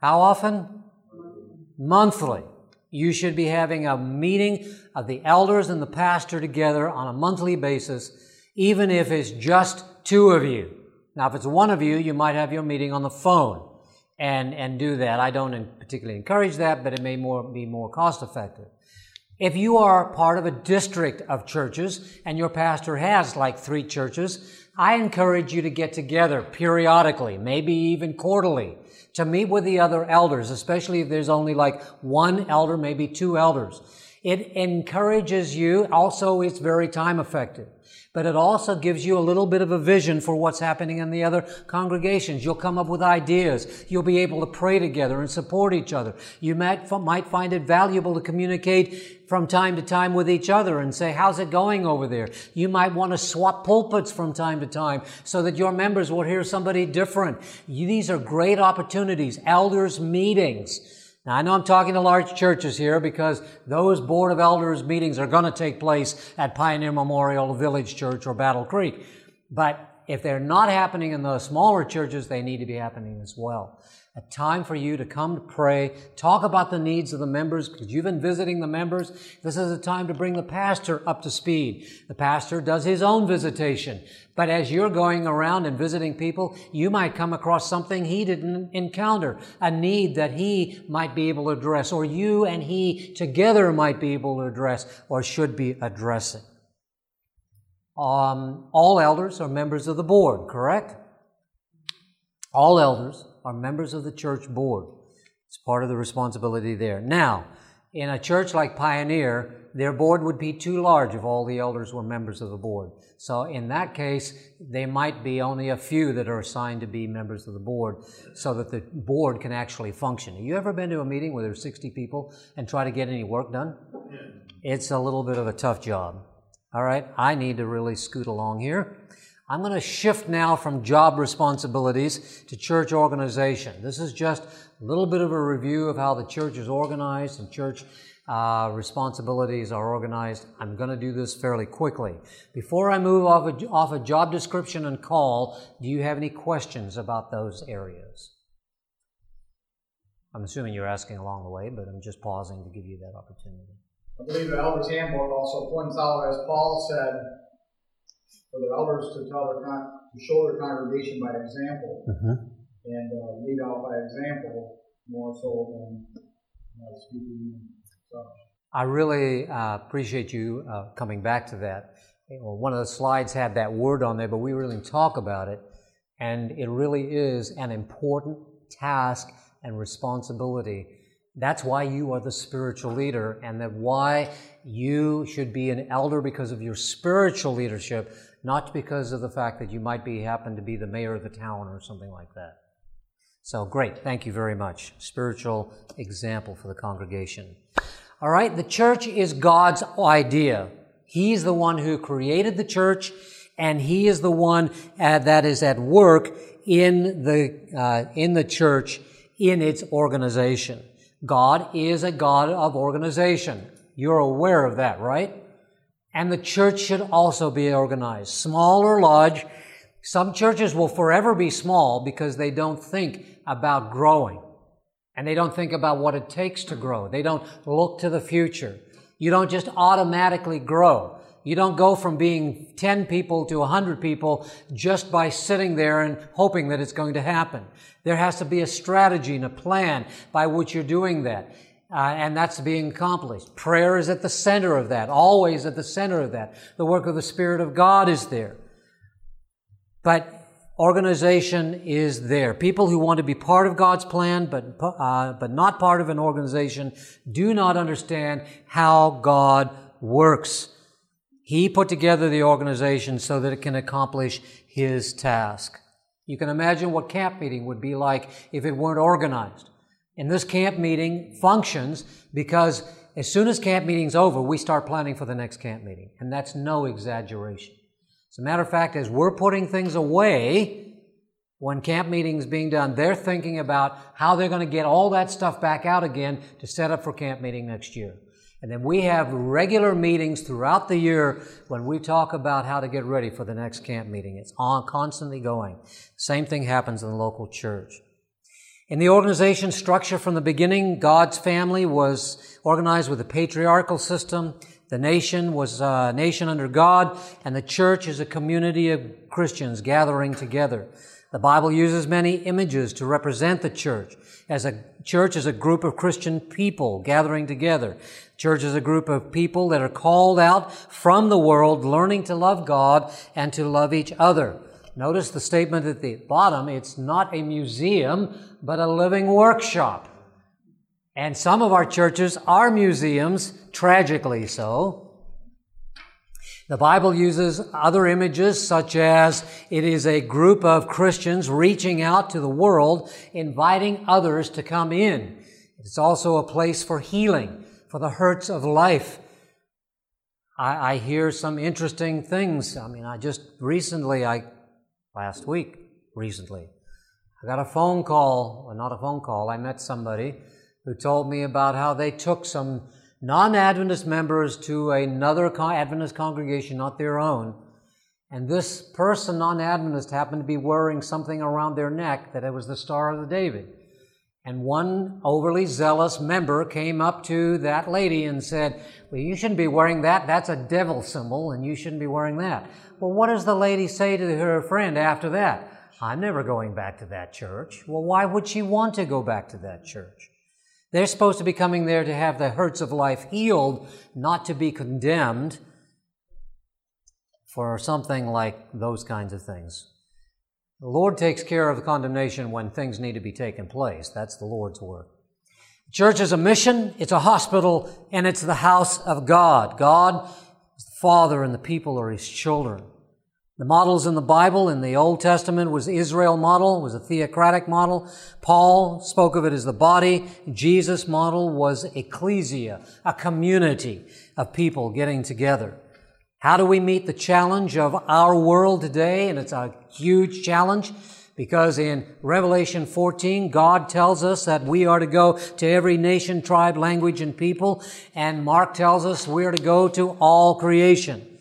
How often? Monthly. You should be having a meeting of the elders and the pastor together on a monthly basis, even if it's just two of you. Now, if it's one of you, you might have your meeting on the phone and, and do that. I don't particularly encourage that, but it may more, be more cost effective. If you are part of a district of churches and your pastor has like three churches, I encourage you to get together periodically, maybe even quarterly, to meet with the other elders, especially if there's only like one elder, maybe two elders. It encourages you. Also, it's very time effective but it also gives you a little bit of a vision for what's happening in the other congregations. You'll come up with ideas. You'll be able to pray together and support each other. You might, might find it valuable to communicate from time to time with each other and say, how's it going over there? You might want to swap pulpits from time to time so that your members will hear somebody different. These are great opportunities. Elders meetings now, I know I'm talking to large churches here because those Board of Elders meetings are going to take place at Pioneer Memorial Village Church or Battle Creek. But if they're not happening in the smaller churches, they need to be happening as well a time for you to come to pray, talk about the needs of the members because you've been visiting the members. This is a time to bring the pastor up to speed. The pastor does his own visitation. But as you're going around and visiting people, you might come across something he didn't encounter, a need that he might be able to address, or you and he together might be able to address or should be addressing. Um, all elders are members of the board, correct? All elders are members of the church board. It's part of the responsibility there. Now, in a church like Pioneer, their board would be too large if all the elders were members of the board. So in that case, there might be only a few that are assigned to be members of the board so that the board can actually function. Have you ever been to a meeting where there's 60 people and try to get any work done? It's a little bit of a tough job. All right, I need to really scoot along here. I'm going to shift now from job responsibilities to church organization. This is just a little bit of a review of how the church is organized and church uh, responsibilities are organized. I'm going to do this fairly quickly. Before I move off a, off a job description and call, do you have any questions about those areas? I'm assuming you're asking along the way, but I'm just pausing to give you that opportunity. I believe Elders Handbook also points out, as Paul said, for the elders to tell their con- to show their congregation by example Mm-hmm. and uh, lead out by example more so than uh, speaking. So, I really uh, appreciate you uh, coming back to that. Well, one of the slides had that word on there, but we really didn't talk about it. And it really is an important task and responsibility. That's why you are the spiritual leader, and that why you should be an elder because of your spiritual leadership, not because of the fact that you might be happen to be the mayor of the town or something like that. So great, thank you very much. Spiritual example for the congregation. All right, the church is God's idea. He's the one who created the church, and He is the one uh, that is at work in the uh, in the church in its organization. God is a God of organization. You're aware of that, right? And the church should also be organized, small or large. Some churches will forever be small because they don't think about growing. And they don't think about what it takes to grow. They don't look to the future. You don't just automatically grow. You don't go from being 10 people to 100 people just by sitting there and hoping that it's going to happen. There has to be a strategy and a plan by which you're doing that. Uh, and that's being accomplished. Prayer is at the center of that, always at the center of that. The work of the Spirit of God is there. But organization is there. People who want to be part of God's plan, but, uh, but not part of an organization, do not understand how God works. He put together the organization so that it can accomplish His task. You can imagine what camp meeting would be like if it weren't organized. And this camp meeting functions because as soon as camp meeting's over, we start planning for the next camp meeting. And that's no exaggeration. As a matter of fact, as we're putting things away, when camp meeting's being done, they're thinking about how they're going to get all that stuff back out again to set up for camp meeting next year. And then we have regular meetings throughout the year when we talk about how to get ready for the next camp meeting. It's on constantly going. Same thing happens in the local church. In the organization structure from the beginning, God's family was organized with a patriarchal system. The nation was a nation under God, and the church is a community of Christians gathering together. The Bible uses many images to represent the church. As a church is a group of Christian people gathering together. Church is a group of people that are called out from the world, learning to love God and to love each other. Notice the statement at the bottom. It's not a museum, but a living workshop. And some of our churches are museums, tragically so. The Bible uses other images such as it is a group of Christians reaching out to the world, inviting others to come in. It's also a place for healing, for the hurts of life. I, I hear some interesting things. I mean, I just recently, I, last week, recently, I got a phone call, or not a phone call, I met somebody who told me about how they took some non-Adventist members to another Adventist congregation, not their own. And this person, non-Adventist, happened to be wearing something around their neck that it was the Star of the David. And one overly zealous member came up to that lady and said, Well, you shouldn't be wearing that. That's a devil symbol, and you shouldn't be wearing that. Well, what does the lady say to her friend after that? I'm never going back to that church. Well, why would she want to go back to that church? They're supposed to be coming there to have the hurts of life healed, not to be condemned for something like those kinds of things. The Lord takes care of the condemnation when things need to be taken place. That's the Lord's work. Church is a mission, it's a hospital, and it's the house of God. God is the Father and the people are His children. The models in the Bible in the Old Testament was Israel model, was a theocratic model. Paul spoke of it as the body. Jesus model was ecclesia, a community of people getting together. How do we meet the challenge of our world today? And it's a huge challenge because in Revelation 14, God tells us that we are to go to every nation, tribe, language, and people. And Mark tells us we're to go to all creation.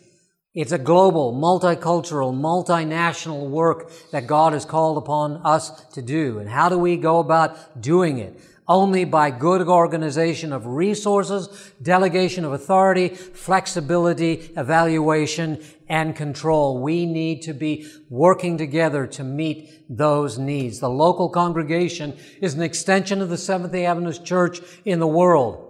It's a global, multicultural, multinational work that God has called upon us to do. And how do we go about doing it? Only by good organization of resources, delegation of authority, flexibility, evaluation, and control. We need to be working together to meet those needs. The local congregation is an extension of the Seventh-day Adventist Church in the world.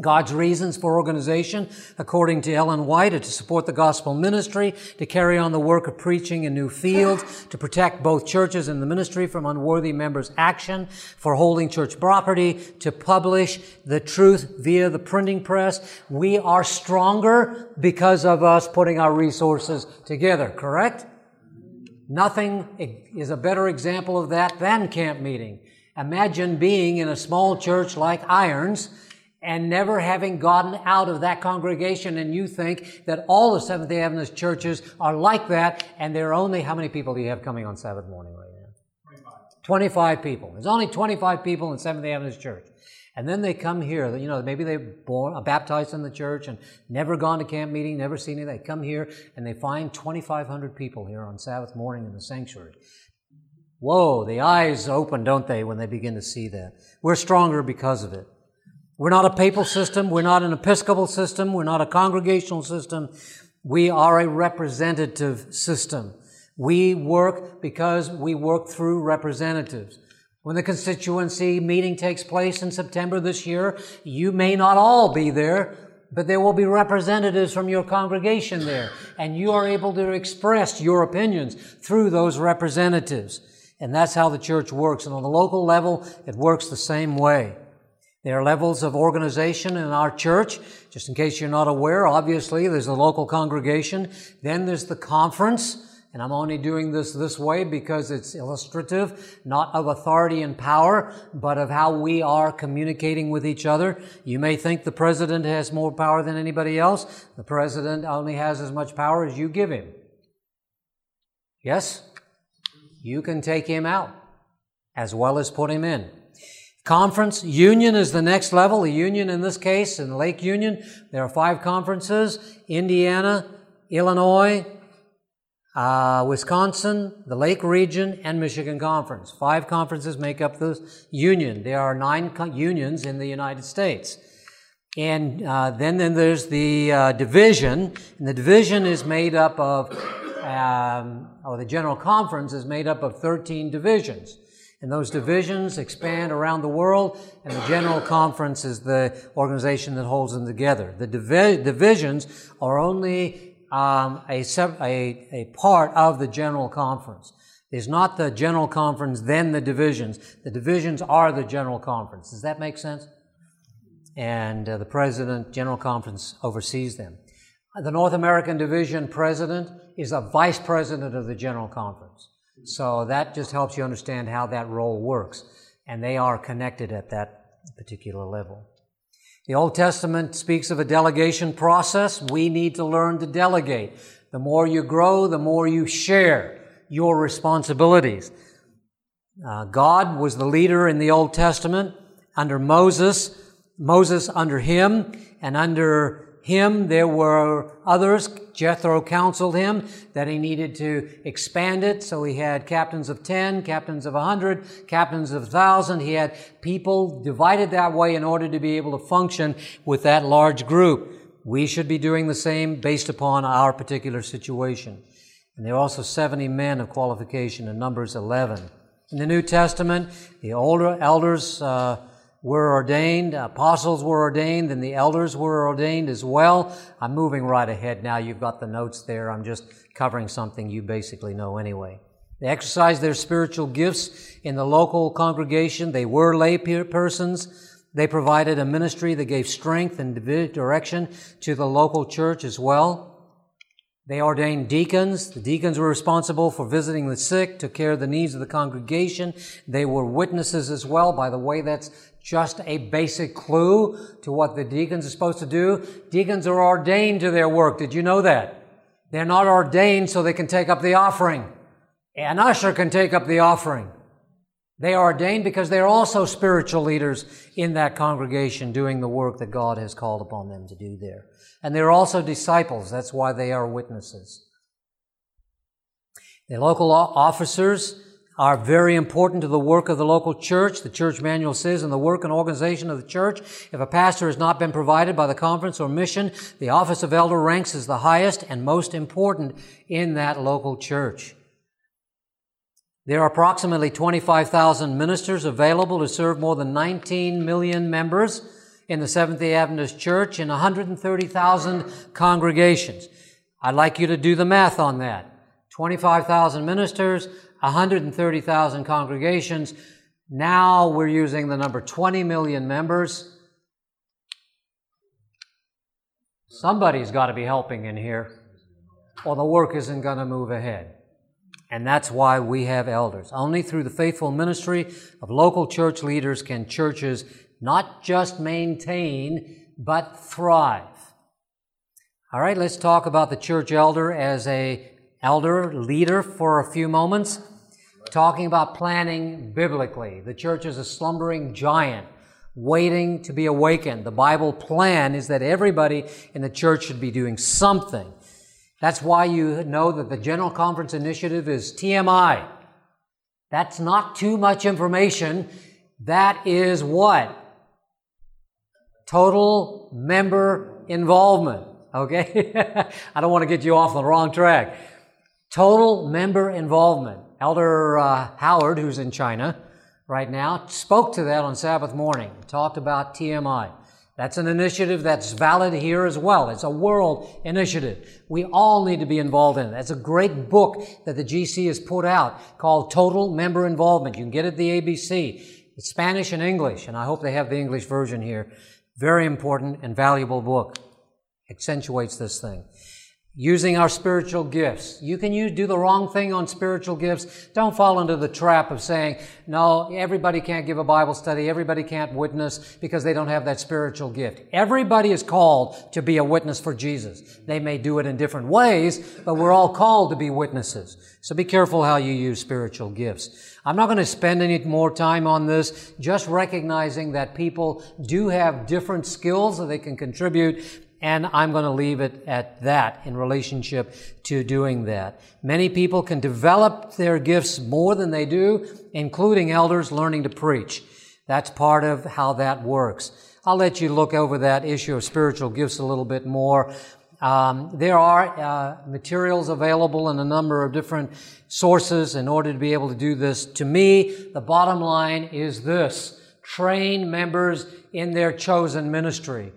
God's reasons for organization, according to Ellen White, are to support the gospel ministry, to carry on the work of preaching in new fields, to protect both churches and the ministry from unworthy members' action, for holding church property, to publish the truth via the printing press. We are stronger because of us putting our resources together, correct? Nothing is a better example of that than camp meeting. Imagine being in a small church like Irons, and never having gotten out of that congregation and you think that all the Seventh-day Adventist churches are like that and there are only, how many people do you have coming on Sabbath morning right now? 25. 25 people. There's only 25 people in Seventh-day Adventist church. And then they come here, you know, maybe they're born, uh, baptized in the church and never gone to camp meeting, never seen it. They come here and they find 2,500 people here on Sabbath morning in the sanctuary. Whoa, the eyes open, don't they, when they begin to see that. We're stronger because of it. We're not a papal system. We're not an episcopal system. We're not a congregational system. We are a representative system. We work because we work through representatives. When the constituency meeting takes place in September this year, you may not all be there, but there will be representatives from your congregation there, and you are able to express your opinions through those representatives. And that's how the church works. And on the local level, it works the same way. There are levels of organization in our church. Just in case you're not aware, obviously there's the local congregation. Then there's the conference. And I'm only doing this this way because it's illustrative, not of authority and power, but of how we are communicating with each other. You may think the president has more power than anybody else. The president only has as much power as you give him. Yes? You can take him out as well as put him in. Conference, union is the next level. The union in this case, in Lake Union, there are five conferences. Indiana, Illinois, uh, Wisconsin, the Lake Region, and Michigan Conference. Five conferences make up the union. There are nine co- unions in the United States. And uh, then, then there's the uh, division, and the division is made up of, um, or the General Conference is made up of 13 divisions. And those divisions expand around the world, and the General Conference is the organization that holds them together. The divi- divisions are only um, a, a, a part of the General Conference. It's not the General Conference, then the divisions. The divisions are the General Conference. Does that make sense? And uh, the President, General Conference, oversees them. The North American Division President is a Vice President of the General Conference. So that just helps you understand how that role works. And they are connected at that particular level. The Old Testament speaks of a delegation process. We need to learn to delegate. The more you grow, the more you share your responsibilities. Uh, God was the leader in the Old Testament under Moses, Moses under him, and under him, there were others. Jethro counseled him that he needed to expand it. So he had captains of 10, captains of 100, captains of 1,000. He had people divided that way in order to be able to function with that large group. We should be doing the same based upon our particular situation. And there are also 70 men of qualification in Numbers 11. In the New Testament, the older elders, uh, were ordained, apostles were ordained, and the elders were ordained as well. I'm moving right ahead now. You've got the notes there. I'm just covering something you basically know anyway. They exercised their spiritual gifts in the local congregation. They were lay persons. They provided a ministry that gave strength and direction to the local church as well. They ordained deacons. The deacons were responsible for visiting the sick, took care of the needs of the congregation. They were witnesses as well. By the way, that's just a basic clue to what the deacons are supposed to do. Deacons are ordained to their work. Did you know that? They're not ordained so they can take up the offering. An usher can take up the offering. They are ordained because they're also spiritual leaders in that congregation doing the work that God has called upon them to do there. And they're also disciples. That's why they are witnesses. The local officers are very important to the work of the local church. The church manual says in the work and organization of the church, if a pastor has not been provided by the conference or mission, the office of elder ranks as the highest and most important in that local church. There are approximately 25,000 ministers available to serve more than 19 million members in the Seventh-day Adventist Church in 130,000 congregations. I'd like you to do the math on that. 25,000 ministers, 130,000 congregations. Now we're using the number 20 million members. Somebody's got to be helping in here, or the work isn't going to move ahead. And that's why we have elders. Only through the faithful ministry of local church leaders can churches not just maintain, but thrive. All right, let's talk about the church elder as a elder leader for a few moments. Talking about planning biblically. The church is a slumbering giant waiting to be awakened. The Bible plan is that everybody in the church should be doing something that's why you know that the General Conference Initiative is TMI. That's not too much information. That is what? Total member involvement. Okay? I don't want to get you off the wrong track. Total member involvement. Elder uh, Howard, who's in China right now, spoke to that on Sabbath morning, talked about TMI. That's an initiative that's valid here as well. It's a world initiative. We all need to be involved in it. That's a great book that the GC has put out called Total Member Involvement. You can get it at the ABC. It's Spanish and English, and I hope they have the English version here. Very important and valuable book. Accentuates this thing using our spiritual gifts. You can use, do the wrong thing on spiritual gifts. Don't fall into the trap of saying, no, everybody can't give a Bible study, everybody can't witness because they don't have that spiritual gift. Everybody is called to be a witness for Jesus. They may do it in different ways, but we're all called to be witnesses. So be careful how you use spiritual gifts. I'm not going to spend any more time on this, just recognizing that people do have different skills that they can contribute and I'm going to leave it at that in relationship to doing that. Many people can develop their gifts more than they do, including elders learning to preach. That's part of how that works. I'll let you look over that issue of spiritual gifts a little bit more. Um, there are uh, materials available in a number of different sources in order to be able to do this. To me, the bottom line is this. Train members in their chosen ministry.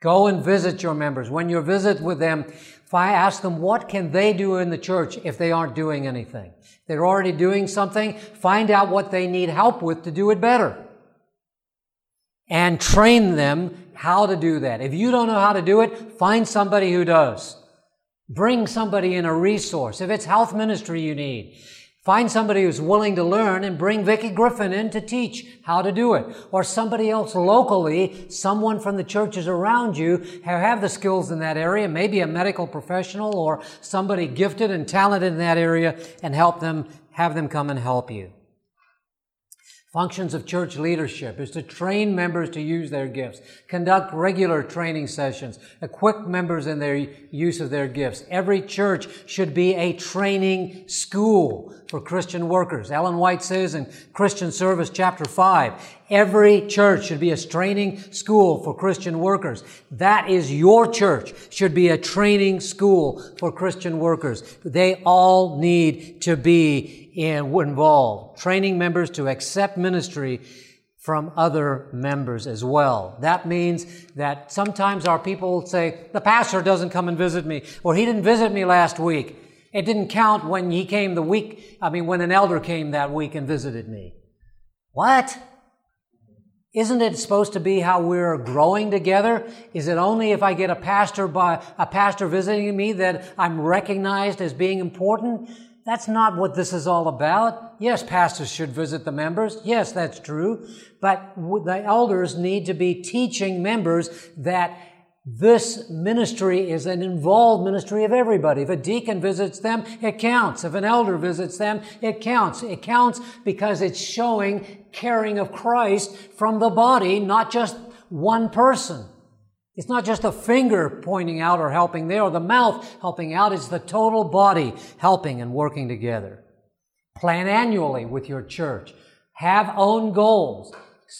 Go and visit your members. When you visit with them, if I ask them what can they do in the church if they aren't doing anything. They're already doing something, find out what they need help with to do it better. And train them how to do that. If you don't know how to do it, find somebody who does. Bring somebody in a resource. If it's health ministry you need, Find somebody who's willing to learn and bring Vicki Griffin in to teach how to do it. Or somebody else locally, someone from the churches around you who have the skills in that area, maybe a medical professional or somebody gifted and talented in that area and help them, have them come and help you. Functions of church leadership is to train members to use their gifts, conduct regular training sessions, equip members in their use of their gifts. Every church should be a training school for Christian workers. Ellen White says in Christian Service chapter 5, every church should be a training school for Christian workers. That is your church should be a training school for Christian workers. They all need to be involved, training members to accept ministry from other members as well. That means that sometimes our people say, the pastor doesn't come and visit me, or he didn't visit me last week. It didn't count when he came the week, I mean, when an elder came that week and visited me. What? Isn't it supposed to be how we're growing together? Is it only if I get a pastor by a pastor visiting me that I'm recognized as being important? That's not what this is all about. Yes, pastors should visit the members. Yes, that's true. But the elders need to be teaching members that this ministry is an involved ministry of everybody. If a deacon visits them, it counts. If an elder visits them, it counts. It counts because it's showing caring of Christ from the body, not just one person. It's not just a finger pointing out or helping there or the mouth helping out. It's the total body helping and working together. Plan annually with your church. Have own goals.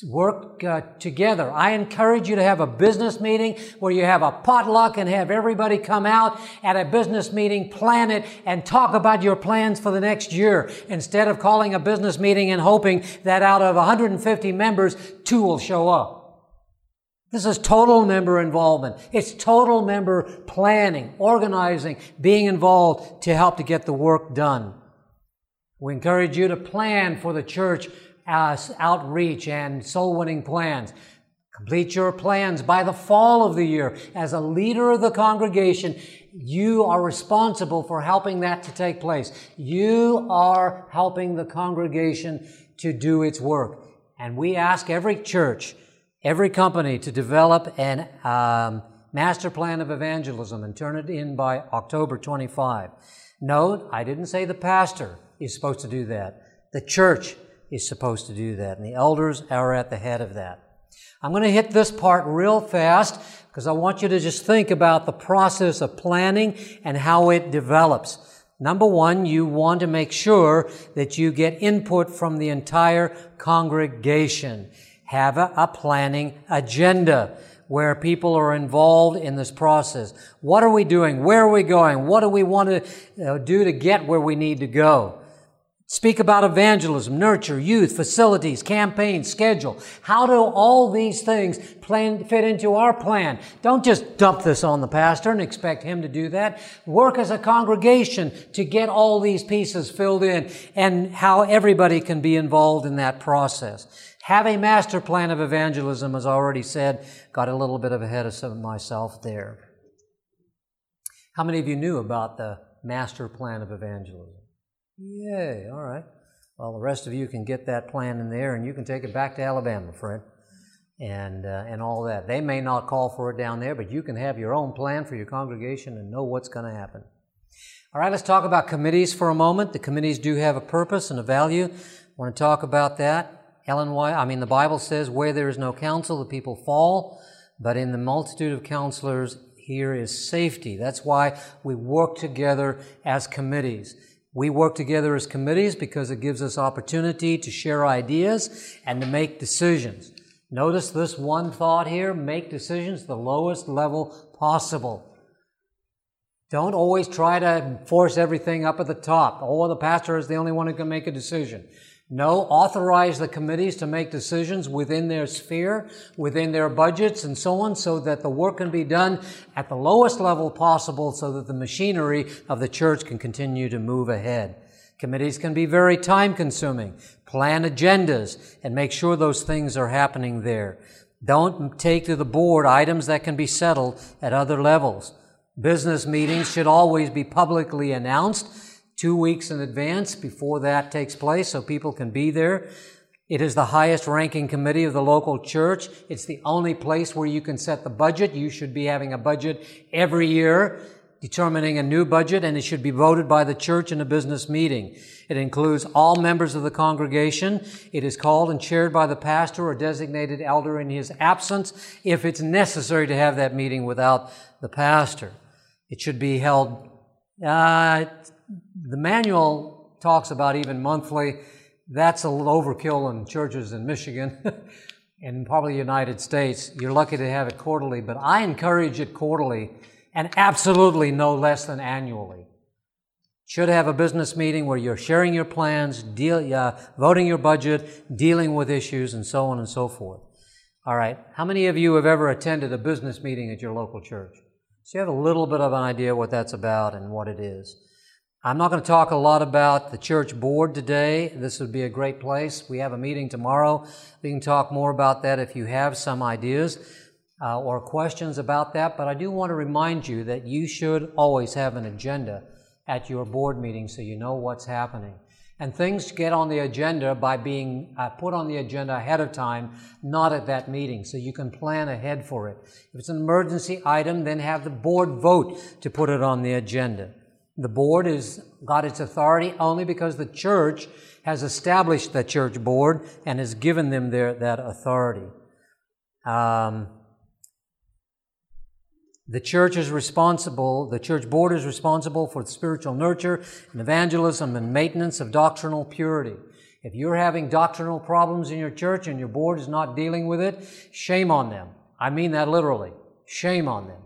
Work uh, together. I encourage you to have a business meeting where you have a potluck and have everybody come out at a business meeting, plan it, and talk about your plans for the next year instead of calling a business meeting and hoping that out of 150 members, two will show up. This is total member involvement. It's total member planning, organizing, being involved to help to get the work done. We encourage you to plan for the church outreach and soul winning plans. Complete your plans by the fall of the year. As a leader of the congregation, you are responsible for helping that to take place. You are helping the congregation to do its work. And we ask every church every company to develop an um, master plan of evangelism and turn it in by October 25. Note, I didn't say the pastor is supposed to do that. The church is supposed to do that, and the elders are at the head of that. I'm going to hit this part real fast because I want you to just think about the process of planning and how it develops. Number one, you want to make sure that you get input from the entire congregation have a, a planning agenda where people are involved in this process. What are we doing? Where are we going? What do we want to uh, do to get where we need to go? Speak about evangelism, nurture, youth, facilities, campaigns, schedule. How do all these things plan, fit into our plan? Don't just dump this on the pastor and expect him to do that. Work as a congregation to get all these pieces filled in and how everybody can be involved in that process. Have a master plan of evangelism, as I already said. Got a little bit of ahead of myself there. How many of you knew about the master plan of evangelism? Yay, all right. Well, the rest of you can get that plan in there and you can take it back to Alabama, friend, and, uh, and all that. They may not call for it down there, but you can have your own plan for your congregation and know what's going to happen. All right, let's talk about committees for a moment. The committees do have a purpose and a value. I want to talk about that. Ellen White, I mean, the Bible says, where there is no counsel, the people fall, but in the multitude of counselors, here is safety. That's why we work together as committees. We work together as committees because it gives us opportunity to share ideas and to make decisions. Notice this one thought here make decisions the lowest level possible. Don't always try to force everything up at the top. Oh, the pastor is the only one who can make a decision. No, authorize the committees to make decisions within their sphere, within their budgets and so on, so that the work can be done at the lowest level possible so that the machinery of the church can continue to move ahead. Committees can be very time consuming. Plan agendas and make sure those things are happening there. Don't take to the board items that can be settled at other levels. Business meetings should always be publicly announced two weeks in advance before that takes place so people can be there. It is the highest ranking committee of the local church. It's the only place where you can set the budget. You should be having a budget every year, determining a new budget, and it should be voted by the church in a business meeting. It includes all members of the congregation. It is called and chaired by the pastor or designated elder in his absence if it's necessary to have that meeting without the pastor. It should be held uh, the manual talks about even monthly. That's a little overkill in churches in Michigan and probably the United States. You're lucky to have it quarterly, but I encourage it quarterly and absolutely no less than annually. Should have a business meeting where you're sharing your plans, deal, uh, voting your budget, dealing with issues, and so on and so forth. All right. How many of you have ever attended a business meeting at your local church? So you have a little bit of an idea what that's about and what it is. I'm not going to talk a lot about the church board today. This would be a great place. We have a meeting tomorrow. We can talk more about that if you have some ideas uh, or questions about that. But I do want to remind you that you should always have an agenda at your board meeting so you know what's happening. And things get on the agenda by being uh, put on the agenda ahead of time, not at that meeting, so you can plan ahead for it. If it's an emergency item, then have the board vote to put it on the agenda. The board has got its authority only because the church has established the church board and has given them their, that authority. Um, the church is responsible, the church board is responsible for spiritual nurture and evangelism and maintenance of doctrinal purity. If you're having doctrinal problems in your church and your board is not dealing with it, shame on them. I mean that literally. Shame on them.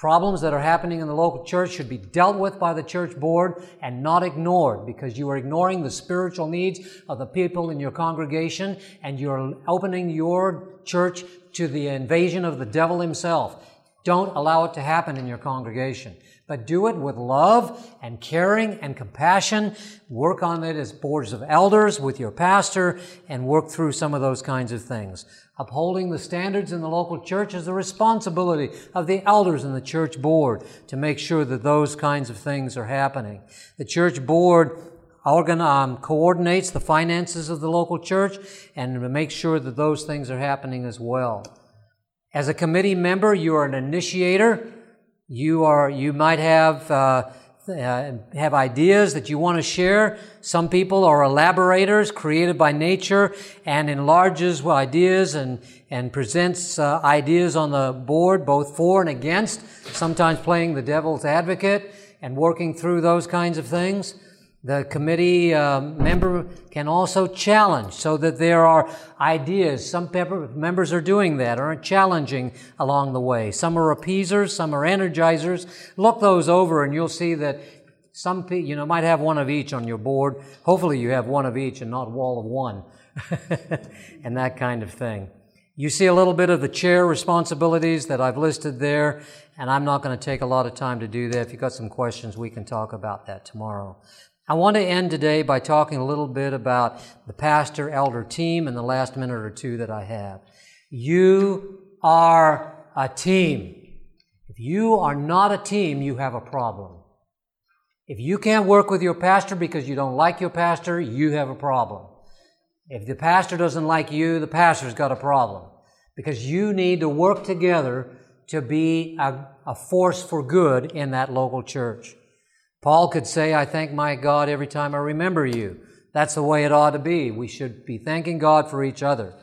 Problems that are happening in the local church should be dealt with by the church board and not ignored because you are ignoring the spiritual needs of the people in your congregation and you're opening your church to the invasion of the devil himself. Don't allow it to happen in your congregation, but do it with love and caring and compassion. Work on it as boards of elders with your pastor and work through some of those kinds of things. Upholding the standards in the local church is the responsibility of the elders and the church board to make sure that those kinds of things are happening. The church board organ, um, coordinates the finances of the local church and makes sure that those things are happening as well. As a committee member, you are an initiator. You are, you might have, uh, uh, have ideas that you want to share. Some people are elaborators created by nature and enlarges ideas and, and presents uh, ideas on the board, both for and against, sometimes playing the devil's advocate and working through those kinds of things. The committee uh, member can also challenge so that there are ideas. Some members are doing that are challenging along the way. Some are appeasers, some are energizers. Look those over and you'll see that some people, you know, might have one of each on your board. Hopefully you have one of each and not wall of one and that kind of thing. You see a little bit of the chair responsibilities that I've listed there, and I'm not going to take a lot of time to do that. If you've got some questions, we can talk about that tomorrow. I want to end today by talking a little bit about the pastor elder team in the last minute or two that I have. You are a team. If you are not a team, you have a problem. If you can't work with your pastor because you don't like your pastor, you have a problem. If the pastor doesn't like you, the pastor's got a problem. Because you need to work together to be a, a force for good in that local church. Paul could say, I thank my God every time I remember you. That's the way it ought to be. We should be thanking God for each other.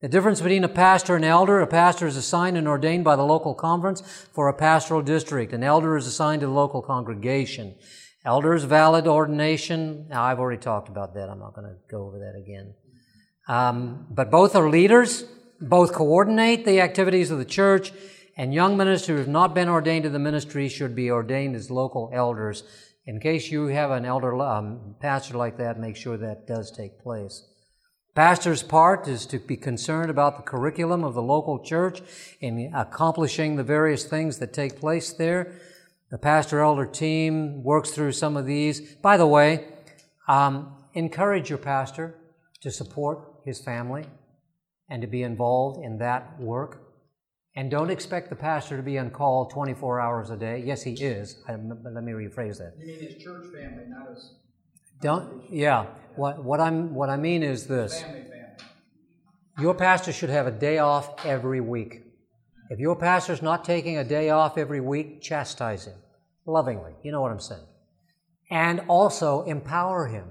The difference between a pastor and elder, a pastor is assigned and ordained by the local conference for a pastoral district. An elder is assigned to the local congregation. Elders, valid ordination. Now, I've already talked about that. I'm not going to go over that again. Um, but both are leaders. Both coordinate the activities of the church and young ministers who have not been ordained to the ministry should be ordained as local elders. In case you have an elder um, pastor like that, make sure that does take place. Pastor's part is to be concerned about the curriculum of the local church in accomplishing the various things that take place there. The pastor elder team works through some of these. By the way, um, encourage your pastor to support his family and to be involved in that work. And don't expect the pastor to be on call 24 hours a day. Yes, he is. I, let me rephrase that. You mean his church family, not his. Don't. Yeah. What what I'm what I mean is this. Family, family. Your pastor should have a day off every week. If your pastor's not taking a day off every week, chastise him lovingly. You know what I'm saying. And also empower him.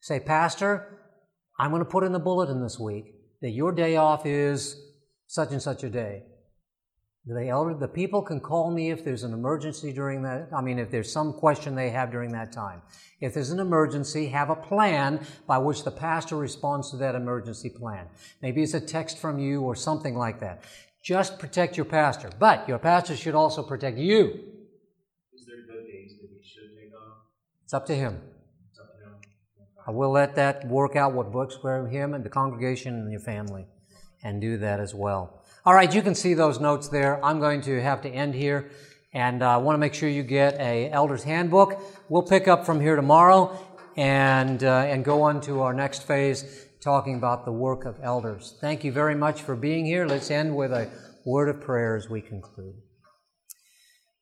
Say, Pastor, I'm going to put in the bulletin this week that your day off is such and such a day. The elder, the people can call me if there's an emergency during that. I mean, if there's some question they have during that time. If there's an emergency, have a plan by which the pastor responds to that emergency plan. Maybe it's a text from you or something like that. Just protect your pastor. But your pastor should also protect you. Is there good days that we should take off? It's up to him. It's up to him. I will let that work out what works for him and the congregation and your family and do that as well. All right, you can see those notes there. I'm going to have to end here And I want to make sure you get a elder's handbook. We'll pick up from here tomorrow and, uh, and go on to our next phase, talking about the work of elders. Thank you very much for being here. Let's end with a word of prayer as we conclude.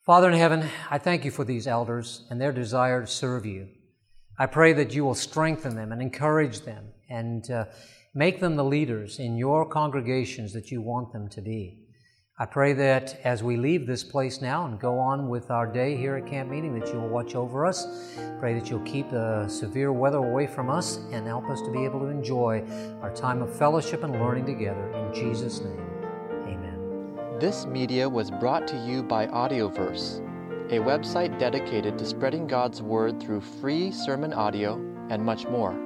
Father in heaven, I thank you for these elders and their desire to serve you. I pray that you will strengthen them and encourage them and uh, make them the leaders in your congregations that you want them to be. I pray that as we leave this place now and go on with our day here at camp meeting, that you will watch over us. Pray that you'll keep the severe weather away from us and help us to be able to enjoy our time of fellowship and learning together. In Jesus' name, amen. This media was brought to you by Audioverse, a website dedicated to spreading God's Word through free sermon audio and much more.